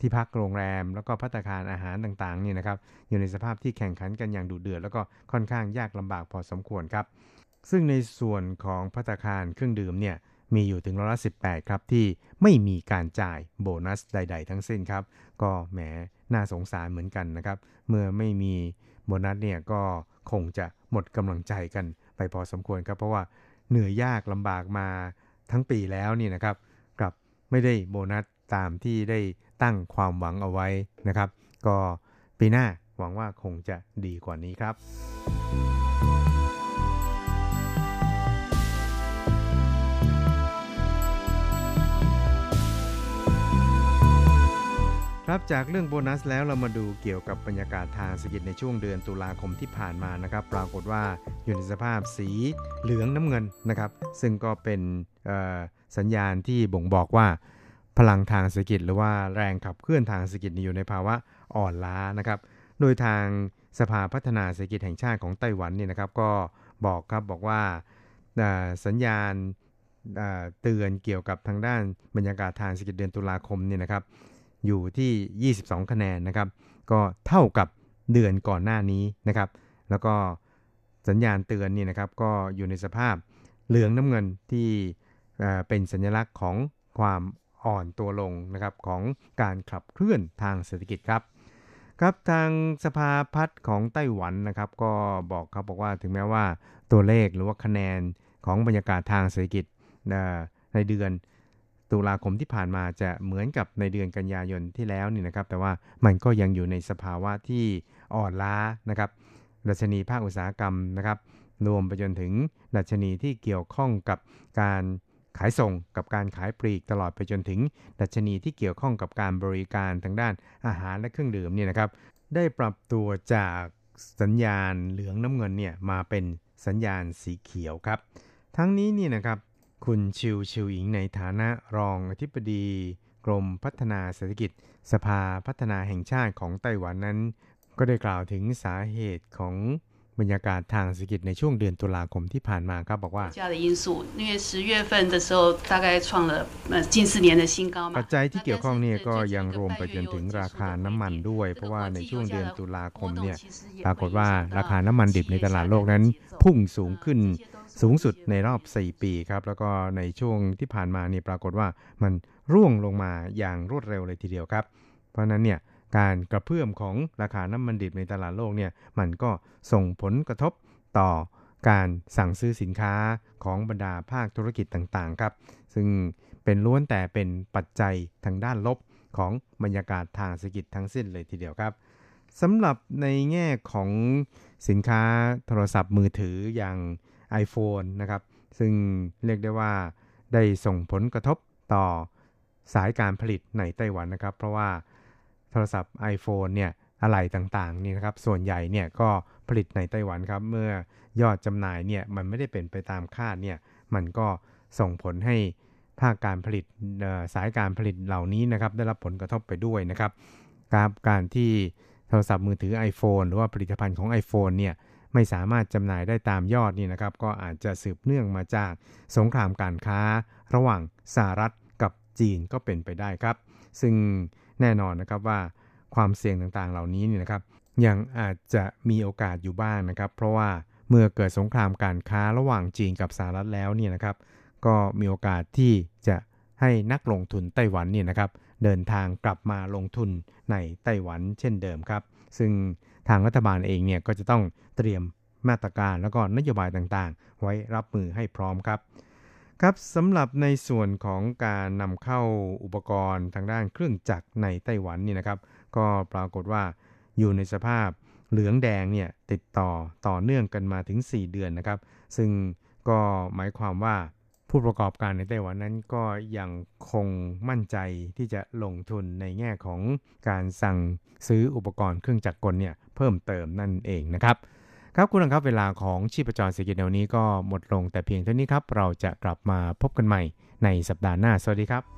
ที่พักโรงแรม แล้วก็พัตคารอาหารต่างๆนี่นะครับ อยู่ในสภาพที่แข่งขันกันอย่างดุเดือดแล้วก็ค่อนข้างยากลำบากพอสมควรครับ ซึ่งในส่วนของพัตคารเครื่องดื่มเนี่ยมีอยู่ถึงร้อยละสิครับที่ไม่มีการจ่ายโบนัสใด ๆ ทั้งสิ้นครับ ก็แหมน่าสงสารเหมือนกันนะครับ เมื่อไม่มีโบนัสเนี่ยก็คงจะหมดกำลังใจกันไปพอสมควรครับ เพราะว่าเหนื่อยยากลำบากมาทั้งปีแล้วนี่นะครับ ไม่ได้โบนัสตามที่ได้ตั้งความหวังเอาไว้นะครับ ก็ปีหน้าหวังว่าคงจะดีกว่านี้ครับ ครับจากเรื่องโบนัสแล้วเรามาดูเกี่ยวกับบรรยากาศทางเศรษฐกิจในช่วงเดือนตุลาคมที่ผ่านมานะครับ ปรากฏว่าอยู่ในสภาพสีเหลืองน้ำเงินนะครับ ซึ่งก็เป็นสัญญาณที่บ่งบอกว่า พลังทางเศรษฐกิจ หรือว่าแรงขับเคลื่อนทางเศรษฐกิจอยู่ในภาวะอ่อนล้านะครับ โดยทางสภาพัฒนาเศรษฐกิจแห่งชาติของไต้หวันเนี่ยนะครับก็บอกครับบอกว่าสัญญาณเตือนเกี่ยวกับทางด้านบรรยากาศทางเศรษฐกิจเดือนตุลาคมเนี่ยนะครับ อยู่ที่ 22 คะแนนนะครับ ก็เท่ากับเดือนก่อนหน้านี้นะครับ แล้วก็สัญญาณเตือนนี่นะครับ ก็อยู่ในสภาพเหลืองน้ำเงินที่เป็นสัญลักษณ์ของความอ่อนตัวลงนะครับของการขับเคลื่อนทางเศรษฐกิจครับครับทางสภาพัฒน์ของไต้หวันนะครับก็บอกครับบอกว่าถึงแม้ว่าตัวเลขหรือว่าคะแนนของบรรยากาศทางเศรษฐกิจในเดือน ตุลาคมที่ผ่านมาจะเหมือนกับในเดือนกันยายนที่แล้วนี่นะครับ แต่ว่ามันก็ยังอยู่ในสภาวะที่อ่อนล้านะครับดัชนีภาคอุตสาหกรรมนะครับ รวมไปจนถึงดัชนีที่เกี่ยวข้องกับการขายส่งกับการขายปลีกตลอดไปจนถึง ดัชนีที่เกี่ยวข้องกับการบริการทางด้านอาหารและเครื่องดื่มเนี่ยนะครับ ได้ปรับตัวจากสัญญาณเหลืองน้ำเงินเนี่ยมาเป็นสัญญาณสีเขียวครับ ทั้งนี้นี่นะครับ คุณชิวชิวหญิงในฐานะรองอธิบดี กรมพัฒนาเศรษฐกิจ สภาพัฒนาแห่งชาติของไต้หวันนั้น ก็ได้กล่าวถึงสาเหตุของบรรยากาศทางเศรษฐกิจในช่วงเดือนตุลาคมที่ผ่านมาครับบอกว่าปัจจัยที่เกี่ยวข้องนี่ก็ยังรวมไปจนถึงราคาน้ำมันด้วย เพราะว่าในช่วงเดือนตุลาคมเนี่ยปรากฏว่าราคาน้ำมันดิบในตลาดโลกนั้น พุ่งสูงขึ้น สูงสุดในรอบ 4 ปีครับ แล้วก็ในช่วงที่ผ่านมาเนี่ยปรากฏว่ามันร่วงลงมาอย่างรวดเร็วเลยทีเดียวครับ เพราะนั้นเนี่ยการกระเพื่อมของราคาน้ำมันดิบในตลาดโลกเนี่ยมันก็ส่งผลกระทบต่อการสั่งซื้อสินค้าของบรรดาภาคธุรกิจต่างๆครับ ซึ่งเป็นล้วนแต่เป็นปัจจัยทางด้านลบของบรรยากาศทางเศรษฐกิจทั้งสิ้นเลยทีเดียวครับสำหรับในแง่ของสินค้าโทรศัพท์มือถืออย่าง iPhone นะครับ ซึ่งเรียกได้ว่าได้ส่งผลกระทบต่อสายการผลิตในไต้หวันนะครับ เพราะว่าโทรศัพท์ iPhone เนี่ยอะไหล่ต่างๆนี่นะครับ ส่วนใหญ่เนี่ยก็ผลิตในไต้หวันครับ เมื่อยอดจำหน่ายเนี่ยมันไม่ได้เป็นไปตามคาดเนี่ย มันก็ส่งผลให้ภาคการผลิตสายการผลิตเหล่านี้นะครับ ได้รับผลกระทบไปด้วยนะครับการการที่โทรศัพท์มือถือ iPhone หรือว่าผลิตภัณฑ์ของ iPhone เนี่ย ไม่สามารถจำหน่ายได้ตามยอดนี่นะครับ ก็อาจจะสืบเนื่องมาจากสงครามการค้า ระหว่างสหรัฐกับจีนก็เป็นไปได้ครับ ซึ่งแน่นอนนะครับว่าความเสี่ยงต่างๆเหล่านี้นี่นะครับ ยังอาจจะมีโอกาสอยู่บ้างนะครับ เพราะว่าเมื่อเกิดสงครามการค้าระหว่างจีนกับสหรัฐแล้วเนี่ยนะครับ ก็มีโอกาสที่จะให้นักลงทุนไต้หวันเนี่ยนะครับ เดินทางกลับมาลงทุนในไต้หวันเช่นเดิมครับ ซึ่ง ทางรัฐบาลเองเนี่ยก็จะต้องเตรียมมาตรการแล้วก็นโยบายต่างๆ ไว้รับมือให้พร้อมครับ ครับสำหรับในส่วนของการนำเข้าอุปกรณ์ทางด้านเครื่องจักรในไต้หวันนี่นะครับ ก็ปรากฏว่าอยู่ในสภาพเหลืองแดงเนี่ยติดต่อต่อเนื่องกันมาถึง 4 เดือนนะครับ ซึ่งก็หมายความว่า ผู้ประกอบการในไต้หวันนั้นก็ยังคงมั่นใจที่จะลงทุนในแง่ของการสั่งซื้ออุปกรณ์เครื่องจักรกลเนี่ยเพิ่มเติมนั่นเองนะครับ ครับคุณครับเวลาของชีพจรเศรษฐกิจแนวนี้ก็หมดลงแต่เพียงเท่านี้ครับ เราจะกลับมาพบกันใหม่ในสัปดาห์หน้า สวัสดีครับ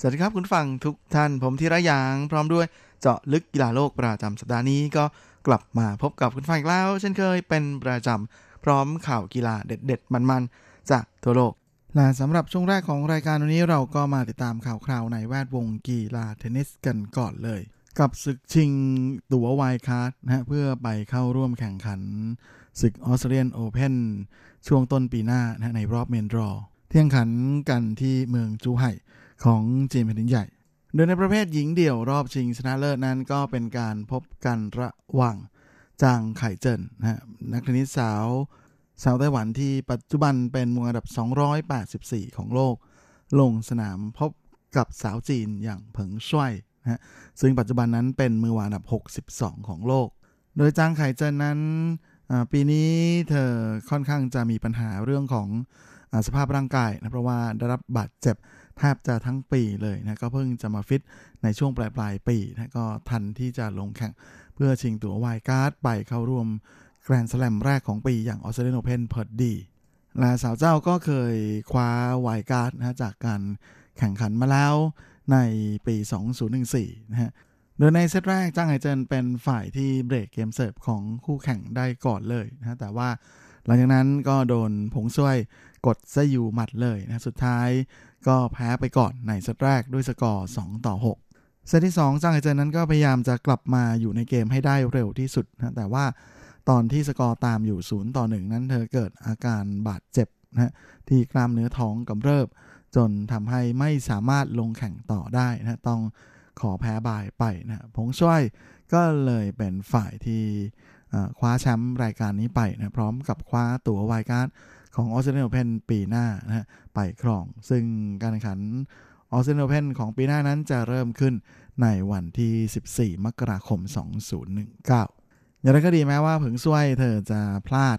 สวัสดีครับคุณฟังทุกท่านผมธีระยาง พร้อมด้วยเจาะลึกกีฬาโลกประจำสัปดาห์นี้ก็กลับมาพบกับคุณฟังอีกแล้ว เช่นเคยเป็นประจำพร้อมข่าวกีฬาเด็ด ๆ มันๆ จากทั่วโลกและสำหรับช่วงแรกของรายการวันนี้เราก็มาติดตามข่าวคราวในแวดวงกีฬาเทนนิสกันก่อนเลย กับศึกชิงตั๋วไวคาร์ดนะฮะเพื่อไปเข้าร่วมแข่งขันศึกออสเตรเลียนโอเพนช่วงต้นปีหน้านะในรอบเมนดรอเที่ยงขันกันที่เมืองจูไห่ ของจีนแผ่นดินใหญ่ โดยในประเภทหญิงเดี่ยวรอบชิงชนะเลิศนั้นก็เป็นการพบกันระหว่างจางไข่เจินนะนักเทนนิสสาว สาวไต้หวันที่ปัจจุบันเป็นมืออันดับ 284 ของโลก ลงสนามพบกับสาวจีนอย่างเผิงช่วยนะซึ่งปัจจุบันนั้นเป็นมือวางอันดับ 62 ของโลก โดยจางไข่เจินนั้นปีนี้เธอค่อนข้างจะมีปัญหาเรื่องของอสภาพร่างกายนะเพราะว่าได้รับบาดเจ็บ แทบจะทั้งปีเลยนะก็เพิ่งจะมาฟิตในช่วงปลายปลายปีนะก็ทันที่จะลงแข่งเพื่อชิงตั๋วไวลด์การ์ดไปเข้าร่วมแกรนด์สแลมแรกของปีอย่างออสเตรเลียนโอเพนพอดีและสาวเจ้าก็เคยคว้าไวลด์การ์ดนะจากการแข่งขันมาแล้วในปี 2014 นะฮะ โดยในเซตแรกจางไข่เจินเป็นฝ่ายที่เบรกเกมเสิร์ฟของคู่แข่งได้ก่อนเลยนะแต่ว่าหลังจากนั้นก็โดนเผิงซ่วยกดซะอยู่หมัดเลยนะ สุดท้าย ก็แพ้ไปก่อนในเซตแรกด้วยสกอร์ 2 ต่อ 6 เซตที่2จางไข่เจินนั้นก็พยายามจะกลับมาอยู่ในเกมให้ได้เร็วที่สุดนะแต่ว่าตอนที่สกอร์ตามอยู่ 0 ต่อ 1 นั้นเธอเกิดอาการบาดเจ็บนะที่กล้ามเนื้อท้องกำเริบ จนทำให้ไม่สามารถลงแข่งต่อได้นะต้องขอแพ้บายไปนะเผิงซ่วยก็เลยเป็นฝ่ายที่คว้าแชมป์รายการนี้ไปนะพร้อมกับคว้าตั๋วไวลด์การ์ด ของออสเตรเลียนโอเพนปีหน้านะไปครอง ซึ่งการแข่งขันออสเตรเลียนโอเพนของปีหน้านั้นจะเริ่มขึ้นในวันที่ 14 มกราคม 2019 อย่างไรก็ดีแม้ว่าเผิงซ่วยเธอจะพลาด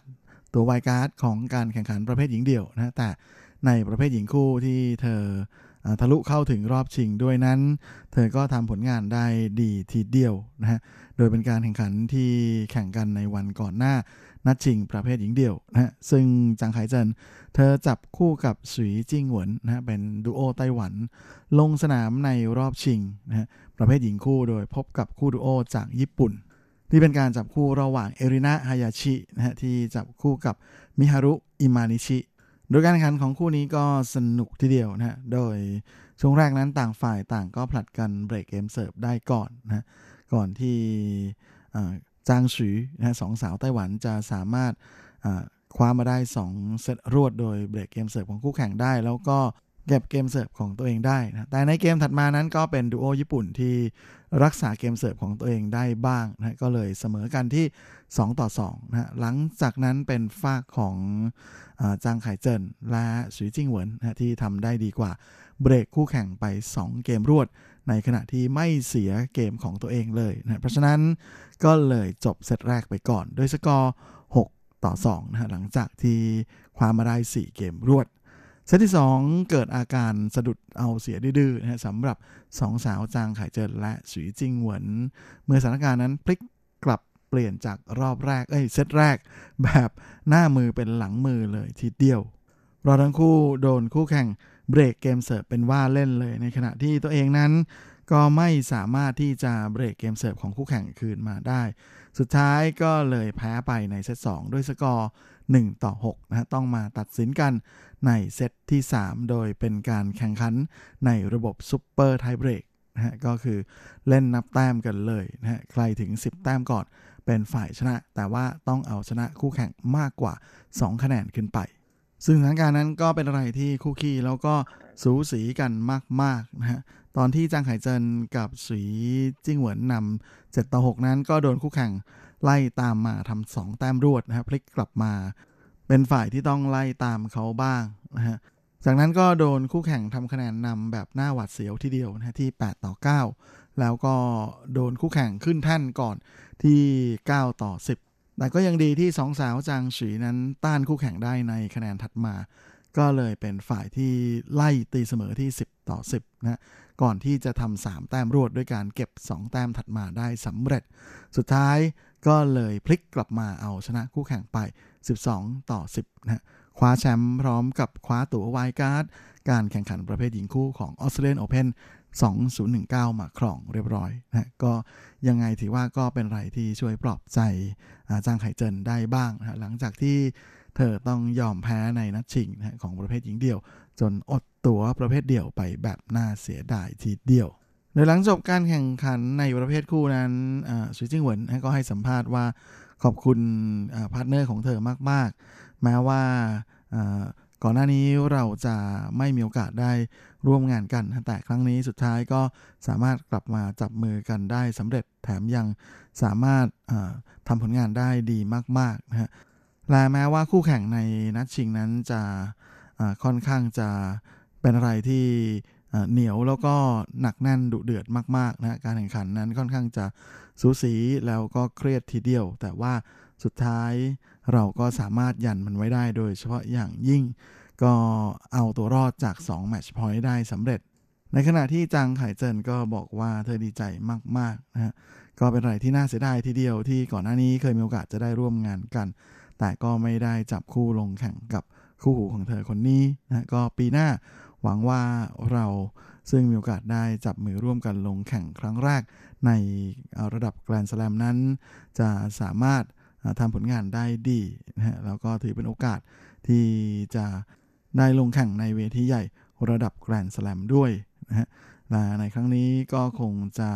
ตัวไวการ์ดของการแข่งขันประเภทหญิงเดี่ยวนะแต่ในประเภทหญิงคู่ที่เธอทะลุเข้าถึงรอบชิงด้วยนั้น เธอก็ทำผลงานได้ดีทีเดียวนะฮะ โดยเป็นการแข่งขันที่แข่งกันในวันก่อนหน้า นัดชิงประเภทหญิงเดี่ยวนะฮะซึ่งจางไคเจินเธอจับคู่กับสุยจิ้งหวนนะฮะเป็นดูโอไต้หวัน ลงสนามในรอบชิงนะฮะประเภทหญิงคู่โดยพบกับคู่ดูโอจากญี่ปุ่น ที่เป็นการจับคู่ระหว่างเอรินะฮายาชินะฮะที่จับคู่กับมิฮารุอิมานิชิโดยการแข่งขันของคู่นี้ก็สนุกทีเดียวนะฮะ โดยช่วงแรกนั้นต่างฝ่ายต่างก็ผลัดกันเบรกเกมเสิร์ฟได้ก่อนนะก่อนที่ จางฉือนะสองสาวไต้หวันจะสามารถคว้ามาได้ 2 เซตรวดโดยเบรกเกมเสิร์ฟของคู่แข่งได้ แล้วก็ เก็บเกมเสิร์ฟของตัวเองได้นะแต่ในเกมถัดมานั้นก็เป็นดูโอญี่ปุ่นที่รักษาเกมเสิร์ฟของตัวเองได้บ้างนะก็เลยเสมอกันที่ 2 ต่อ2นะหลังจากนั้นเป็นฝั่งของจางไข่เจินและสวีจิ้งเหวินนะที่ทำได้ดีกว่าเบรกคู่แข่งไป 2 เกมรวด ในขณะที่ไม่เสียเกมของตัวเองเลยนะเพราะฉะนั้นก็เลยจบเซตแรกไปก่อนโดยสกอร์ 6 ต่อ2นะฮะหลังจากที่คว้ามาได้ 4 เกมรวด เซตที่ 2 เกิดอาการสะดุดเอาเสียดื้อนะฮะสำหรับ2สาวจางไข่เจินและสุยจิงหวน เมื่อสถานการณ์นั้นพลิกกลับเปลี่ยนจากรอบแรกเอ้ยเซตแรก แบบหน้ามือเป็นหลังมือเลยทีเดียวเรอทั้งคู่โดนคู่แข่งเบรกเกมเสิร์ฟเป็นว่าเล่นเลย ในขณะที่ตัวเองนั้น ก็ไม่สามารถที่จะเบรกเกมเสิร์ฟของคู่แข่งคืนมาได้ สุดท้ายก็เลยแพ้ไปในเซต2ด้วยสกอร์ 1 ต่อ6นะฮะต้องมาตัดสินกัน ในเซตที่ 3 โดยเป็นการแข่งขันในระบบซุปเปอร์ไทเบรกนะฮะก็คือเล่นนับแต้มกันเลยนะฮะใครถึง 10 แต้มก่อนเป็นฝ่ายชนะ แต่ว่าต้องเอาชนะคู่แข่งมากกว่า 2 คะแนนขึ้นไป ซึ่งสถานการณ์นั้นก็เป็นอะไรที่คู่ขี้แล้วก็สูสีกันมากๆนะฮะตอนที่จางไข่เจินกับสีจิ้งเหวินนำ7ต่อ 6 นั้นก็โดนคู่แข่งไล่ตามมาทำสองแต้มรวดนะฮะพลิกกลับมา เป็นฝ่ายที่ต้องไล่ตามเขาบ้างนะฮะจากนั้นก็โดนคู่แข่งทำคะแนนนำแบบหน้าหวัดเสียวทีเดียวนะที่ 8 ต่อ 9 แล้วก็โดนคู่แข่งขึ้นแท่นก่อนที่ 9 ต่อ 10 แต่ก็ยังดีที่สองสาวจางฉีนั้นต้านคู่แข่งได้ในคะแนนถัดมา ก็เลยเป็นฝ่ายที่ไล่ตีเสมอที่ 10 ต่อ 10 นะก่อนที่จะทำ3แต้มรวดด้วยการเก็บ 2 แต้มถัดมาได้สำเร็จ สุดท้ายก็เลยพลิกกลับมาเอาชนะคู่แข่งไป 12 ต่อ 10นะคว้าแชมป์พร้อมกับคว้าตั๋วไวการ์ด การแข่งขันประเภทหญิงคู่ของออสเตรเลียนโอเพน2019 มาครองเรียบร้อยนะก็ยังไงถือว่าก็เป็นอะไรที่ช่วยปลอบใจจางไข่เจินได้บ้างนะหลังจากที่เธอต้องยอมแพ้ในนัดชิงนะของประเภทหญิงเดี่ยว จนอดตั๋วประเภทเดี่ยวไปแบบน่าเสียดายทีเดียวโดยหลังจบการแข่งขันในประเภทคู่นั้นสวีจิ้งเหวินก็ให้สัมภาษณ์ว่า ขอบคุณพาร์ทเนอร์ของเธอมาก ๆ แม้ว่าก่อนหน้านี้เราจะไม่มีโอกาสได้ร่วมงานกัน แต่ครั้งนี้สุดท้ายก็สามารถกลับมาจับมือกันได้สำเร็จแถมยังสามารถทำผลงานได้ดีมากๆนะฮะและแม้ว่าคู่แข่งในนัดชิงนั้นจะค่อนข้างจะเป็นอะไรที่ เหนียวแล้วก็หนักแน่นดุเดือดมากๆนะการแข่งขันนั้นค่อนข้างจะสูสีแล้วก็เครียดทีเดียว แต่ว่าสุดท้ายเราก็สามารถยันมันไว้ได้โดยเฉพาะอย่างยิ่งก็เอาตัวรอดจาก2แมตช์พอยต์ได้สำเร็จ ในขณะที่จางไข่เจินก็บอกว่าเธอดีใจมากๆนะฮะก็เป็นอะไรที่น่าเสียดายทีเดียวที่ก่อนหน้านี้เคยมีโอกาสจะได้ร่วมงานกัน แต่ก็ไม่ได้จับคู่ลงแข่งกับคู่หูของเธอคนนี้นะก็ปีหน้า หวังว่าเราซึ่งมีโอกาสได้จับมือร่วมกันลงแข่งครั้งแรก ในระดับแกรนด์สแลมนั้น จะสามารถทำผลงานได้ดีนะฮะแล้วก็ถือเป็นโอกาสที่จะได้ลงแข่งในเวทีใหญ่ระดับแกรนด์สแลมด้วยนะฮะและในครั้งนี้ก็คงจะ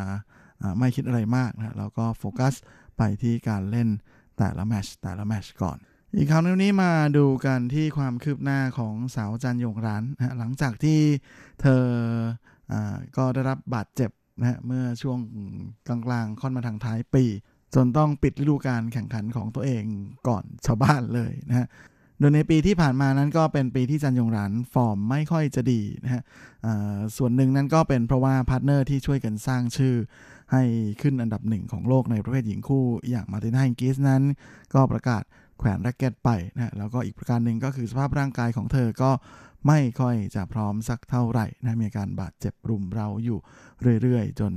ไม่คิดอะไรมากนะแล้วก็โฟกัสไปที่การเล่นแต่ละแมตช์แต่ละแมตช์ก่อน อีกคราวนี้มาดูกันที่ความคืบหน้าของสาวจันหย่งหรานนะหลังจากที่เธออก็ได้รับบาดเจ็บนะเมื่อช่วงกลางๆค่อนมาทางท้ายปี จนต้องปิดฤดูการแข่งขันของตัวเองก่อนชาวบ้านเลยนะฮะโดยในปีที่ผ่านมานั้นก็เป็นปีที่จันหย่งหรานฟอร์มไม่ค่อยจะดีนะฮะส่วนหนึ่งนั้นก็เป็นเพราะว่าพาร์ทเนอร์ที่ช่วยกันสร้างชื่อให้ขึ้นอันดับหนึ่งของโลกในประเภทหญิงคู่อย่างมาร์ตินาฮิงกิสนั้น ก็ประกาศ แขวนแร็กเก็ตไปนะแล้วก็อีกประการหนึ่งก็คือสภาพร่างกายของเธอก็ไม่ค่อยจะพร้อมสักเท่าไหร่นะมีการบาดเจ็บรุมเร้าอยู่เรื่อยๆ จน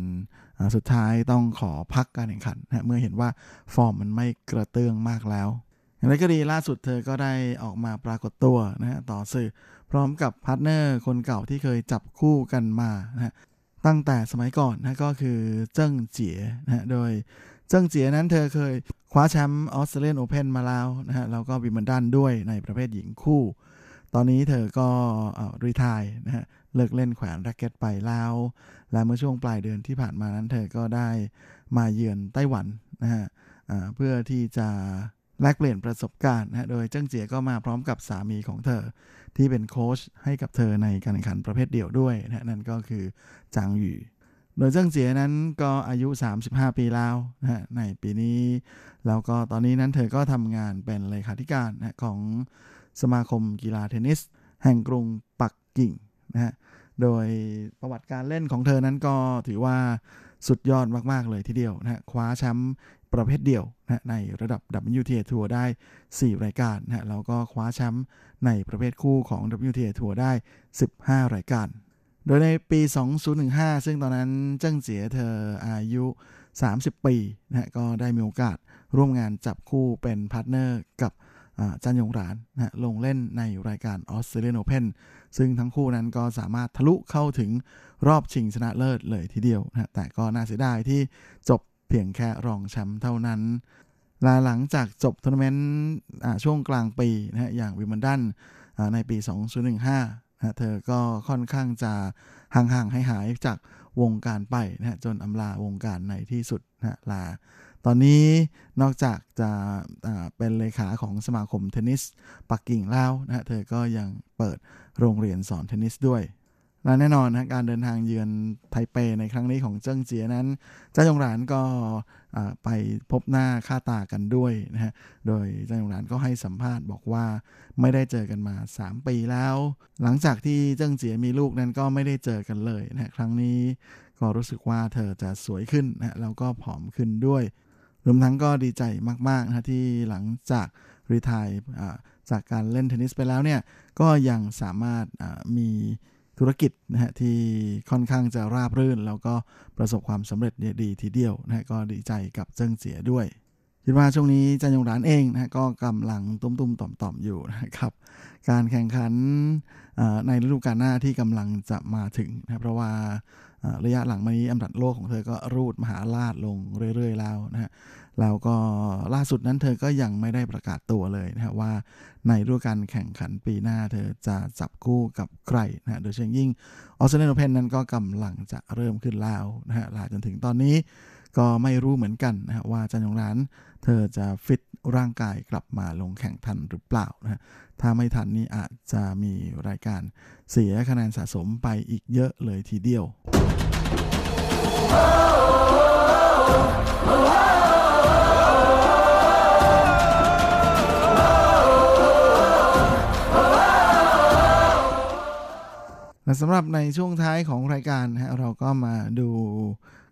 สุดท้ายต้องขอพักการแข่งขันนะเมื่อเห็นว่าฟอร์มมันไม่กระเตื้องมากแล้วอย่างไรก็ดีล่าสุดเธอก็ได้ออกมาปรากฏตัวนะต่อสื่อพร้อมกับพาร์ทเนอร์คนเก่าที่เคยจับคู่กันมานะตั้งแต่สมัยก่อนนะก็คือเจิ้งเจี๋ยนะโดย เจิ้งเจี๋ยนั้นเธอเคยคว้าแชมป์ออสเตรเลียนโอเพนมาแล้วนะฮะแล้วก็วิมเบิลดันด้วยในประเภทหญิงคู่ ตอนนี้เธอก็ retire นะฮะเลิกเล่นแขวนแร็กเก็ตไปแล้ว และเมื่อช่วงปลายเดือนที่ผ่านมานั้นเธอก็ได้มาเยือนไต้หวันนะฮะเพื่อที่จะแลกเปลี่ยนประสบการณ์นะโดยเจิ้งเจี๋ยก็มาพร้อมกับสามีของเธอ ที่เป็นโค้ชให้กับเธอในการแข่งขันประเภทเดี่ยวด้วยนะนั่นก็คือจางหยู่ โดยเจิ้งเจียนั้นก็อายุ 35 ปีแล้วนะในปีนี้แล้วก็ตอนนี้นั้นเธอก็ทำงานเป็นเลขาธิการนะของสมาคมกีฬาเทนนิส แห่งกรุงปักกิ่งนะฮะโดยประวัติการเล่นของเธอนั้นก็ถือว่าสุดยอดมาก ๆ เลยทีเดียวนะคว้าแชมป์ประเภทเดี่ยวนะในระดับ WTA ทัวร์ได้ 4 รายการนะแล้วก็คว้าแชมป์ในประเภทคู่ของ WTA ทัวร์ได้ 15 รายการ โดยในปี 2015 ซึ่งตอนนั้นเจิ้งเจียเธออายุ 30 ปีนะก็ได้มีโอกาสร่วมงานจับคู่เป็น partner กับจันยงรานนะลงเล่นในรายการออสเตรเลียนโอเพนซึ่งทั้งคู่นั้นก็สามารถทะลุเข้าถึงรอบชิงชนะเลิศเลยทีเดียวนะแต่ก็น่าเสียดายที่จบเพียงแค่รองแชมป์เท่านั้นลาหลังจากจบทัวร์นาเมนต์ช่วงกลางปีนะฮะอย่างวิมเบิลดันในปี 2015 นะเธอก็ค่อนข้างจะห่างๆให้หายจากวงการไปนะฮะจนอำลาวงการในที่สุดนะลา ตอนนี้นอกจากจะเป็นเลขาของสมาคมเทนนิสปักกิ่งแล้วนะเธอก็ยังเปิดโรงเรียนสอนเทนนิสด้วยและแน่นอนนะการเดินทางเยือนไทเปในครั้งนี้ของเจิ้งเจียนั้น เจ้าหยงหลานก็ ไปพบหน้าค่าตากันด้วยนะฮะ โดยเจ้าหยงหลานก็ให้สัมภาษณ์บอกว่าไม่ได้เจอกันมา 3 ปีแล้ว หลังจากที่เจิ้งเจียมีลูกนั้นก็ไม่ได้เจอกันเลยนะครั้งนี้ก็รู้สึกว่าเธอจะสวยขึ้นนะแล้วก็ผอมขึ้นด้วย รวมทั้งก็ดีใจมากๆนะที่หลังจากรีทายจากการเล่นเทนนิสไปแล้วเนี่ยก็ยังสามารถมี ธุรกิจนะฮะที่ค่อนข้างจะราบรื่น แล้วก็ประสบความสำเร็จดีทีเดียวนะะก็ดีใจกับเจิ้งเจียด้วยคิดว่าช่วงนี้จันยงร้านเองนะก็กำลังตุ้มๆต่อมๆอยู่นะครับ การแข่งขันในฤดูกาลหน้าที่กำลังจะมาถึงนะเพราะว่าระยะหลังมานี้อันดับโลกของเธอก็รูดมหาลาดลงเรื่อย ๆ แล้วนะฮะ แล้วก็ล่าสุดนั้นเธอก็ยังไม่ได้ประกาศตัวเลยนะฮะว่าในฤดูกาลแข่งขันปีหน้าเธอจะจับคู่กับใครนะฮะโดยเฉพาะยิ่งออสเตรเลียนโอเพนนั้นก็กำลังจะเริ่มขึ้นแล้วนะฮะลาจนถึงตอนนี้ก็ไม่รู้เหมือนกันนะฮะว่าจันยงร้าน เธอจะฟิตร่างกายกลับมาลงแข่งทันหรือเปล่านะฮะถ้าไม่ทันนี่อาจจะมีรายการเสียคะแนนสะสมไปอีกเยอะเลยทีเดียว และสำหรับในช่วงท้ายของรายการฮะเราก็มาดู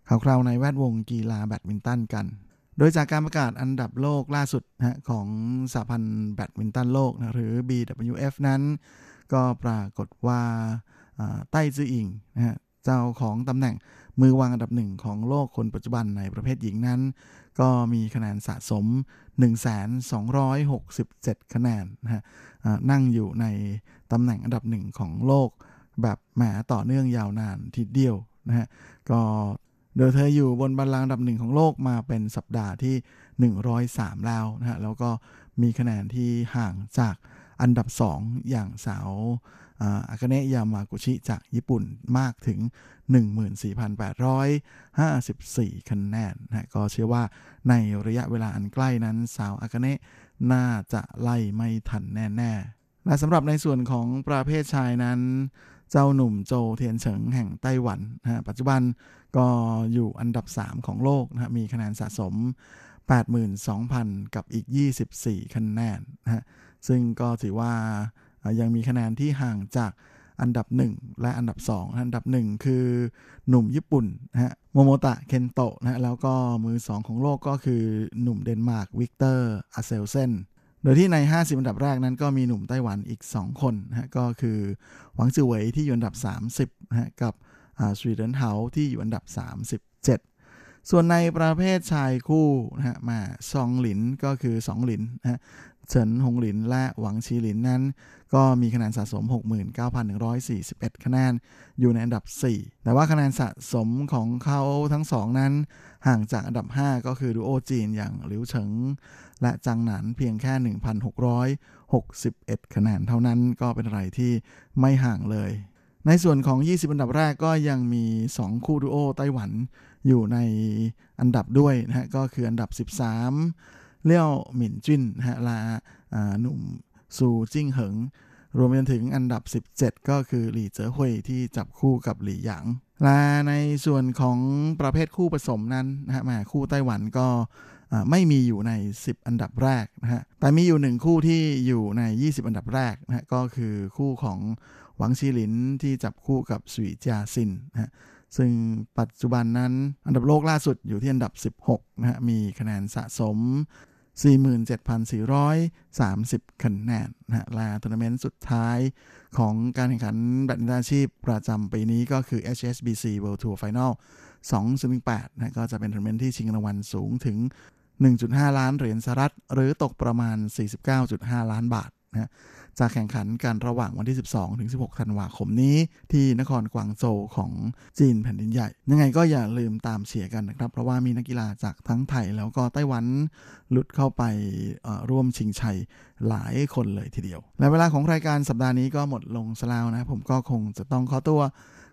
ข่าวคราวในแวดวงกีฬาแบดมินตันกัน โดยจากการประกาศอันดับโลกล่าสุดนะของสหพันธ์แบดมินตันโลกนะหรือ BWF นั้น ก็ปรากฏว่าไต้จื้ออิงนะฮะเจ้าของตำแหน่งมือวางอันดับหนึ่งของโลกคนปัจจุบันในประเภทหญิงนั้น ก็มีคะแนนสะสม 1,267 คะแนนนะฮะนั่งอยู่ในตำแหน่งอันดับหนึ่งของโลก แบบแหมต่อเนื่องยาวนานทีเดียวนะฮะก็โดยเธออยู่บนบัลลังก์ดับหนึ่งของโลกมาเป็นสัปดาห์ที่ 103 แล้วนะฮะแล้วก็มีคะแนนที่ห่างจากอันดับ 2 อย่างสาวอากาเนะยามากุชิจากญี่ปุ่นมากถึง 14,854 คะแนนนะก็เชื่อว่าในระยะเวลาอันใกล้นั้นสาวอากาเนะน่าจะไล่ไม่ทันแน่ ๆ และสำหรับในส่วนของประเภทชายนั้น เจ้าหนุ่มโจเทียนเฉิงแห่งไต้หวันนะฮะปัจจุบันก็อยู่อันดับ 3 ของโลกนะฮะมีคะแนนสะสม 82,000 กับอีก 24 คะแนนนะฮะซึ่งก็ถือว่ายังมีคะแนนที่ห่างจากอันดับ 1 และอันดับ 2 อันดับ 1 คือหนุ่มญี่ปุ่นนะฮะโมโมตะเคนโตะนะแล้วก็มือ 2 ของโลกก็คือหนุ่มเดนมาร์กวิกเตอร์อาเซลเซน โดยที่ใน 50 อันดับแรกนั้นก็มีหนุ่มไต้หวันอีก 2 คนนะฮะก็คือ หวังจือเหวยที่อยู่อันดับ 30นะฮะกับสวีเดนเฮาที่อยู่อันดับ 37 ส่วนในประเภทชายคู่นะฮะมาซองหลินก็คือ2หลินนะฮะเฉินหงหลินและหวังชีหลินนั้น ก็มีคะแนนสะสม 69,141 คะแนนอยู่ในอันดับ 4 แต่ว่าคะแนนสะสมของเขาทั้งสองนั้น ห่างจากอันดับ 5 ก็คือดูโอจีนอย่างหลิวเฉิง และจังหนันเพียงแค่ 1,661 คะแนนเท่านั้นก็เป็นอะไรที่ไม่ห่างเลย ในส่วนของ 20 อันดับแรกก็ยังมี 2 คู่ดูโอไต้หวัน อยู่ในอันดับด้วยนะฮะก็คืออันดับ 13 เลี่ยวหมินจิ้นนะฮะลาหนุ่มซูจิ้งเหิง รวมไปถึงอันดับ 17 ก็คือหลี่เจ๋อฮุยที่จับคู่กับหลี่หยางละในส่วนของประเภทคู่ผสมนั้นนะฮะมาคู่ไต้หวันก็ไม่มีอยู่ใน 10 อันดับแรกนะฮะ แต่มีอยู่หนึ่งคู่ที่อยู่ใน 20 อันดับแรกนะฮะ ก็คือคู่ของหวังชีหลินที่จับคู่กับสุยจาซินนะฮะ ซึ่งปัจจุบันนั้นอันดับโลกล่าสุดอยู่ที่อันดับ 16 นะฮะ มีคะแนนสะสม 47,430 คะแนนนะฮะและทัวร์นาเมนต์สุดท้ายของการแข่งขันแบดมินตันอาชีพประจำปีนี้ก็คือ HSBC World Tour Final 2018 นะก็จะเป็นทัวร์นาเมนต์ที่ชิงรางวัลสูงถึง 1.5 ล้านเหรียญสหรัฐ หรือตกประมาณ 49.5 ล้านบาทนะ จะแข่งขันกันระหว่างวันที่ 12 ถึง 16 ธันวาคมนี้ ที่นครกวางโจวของจีนแผ่นดินใหญ่ ยังไงก็อย่าลืมตามเชียร์กันนะครับ เพราะว่ามีนักกีฬาจากทั้งไทยแล้วก็ไต้หวันลุดเข้าไปร่วมชิงชัยหลายคนเลยทีเดียว และเวลาของรายการสัปดาห์นี้ก็หมดลงซะแล้วนะ ผมก็คงจะต้องขอตัว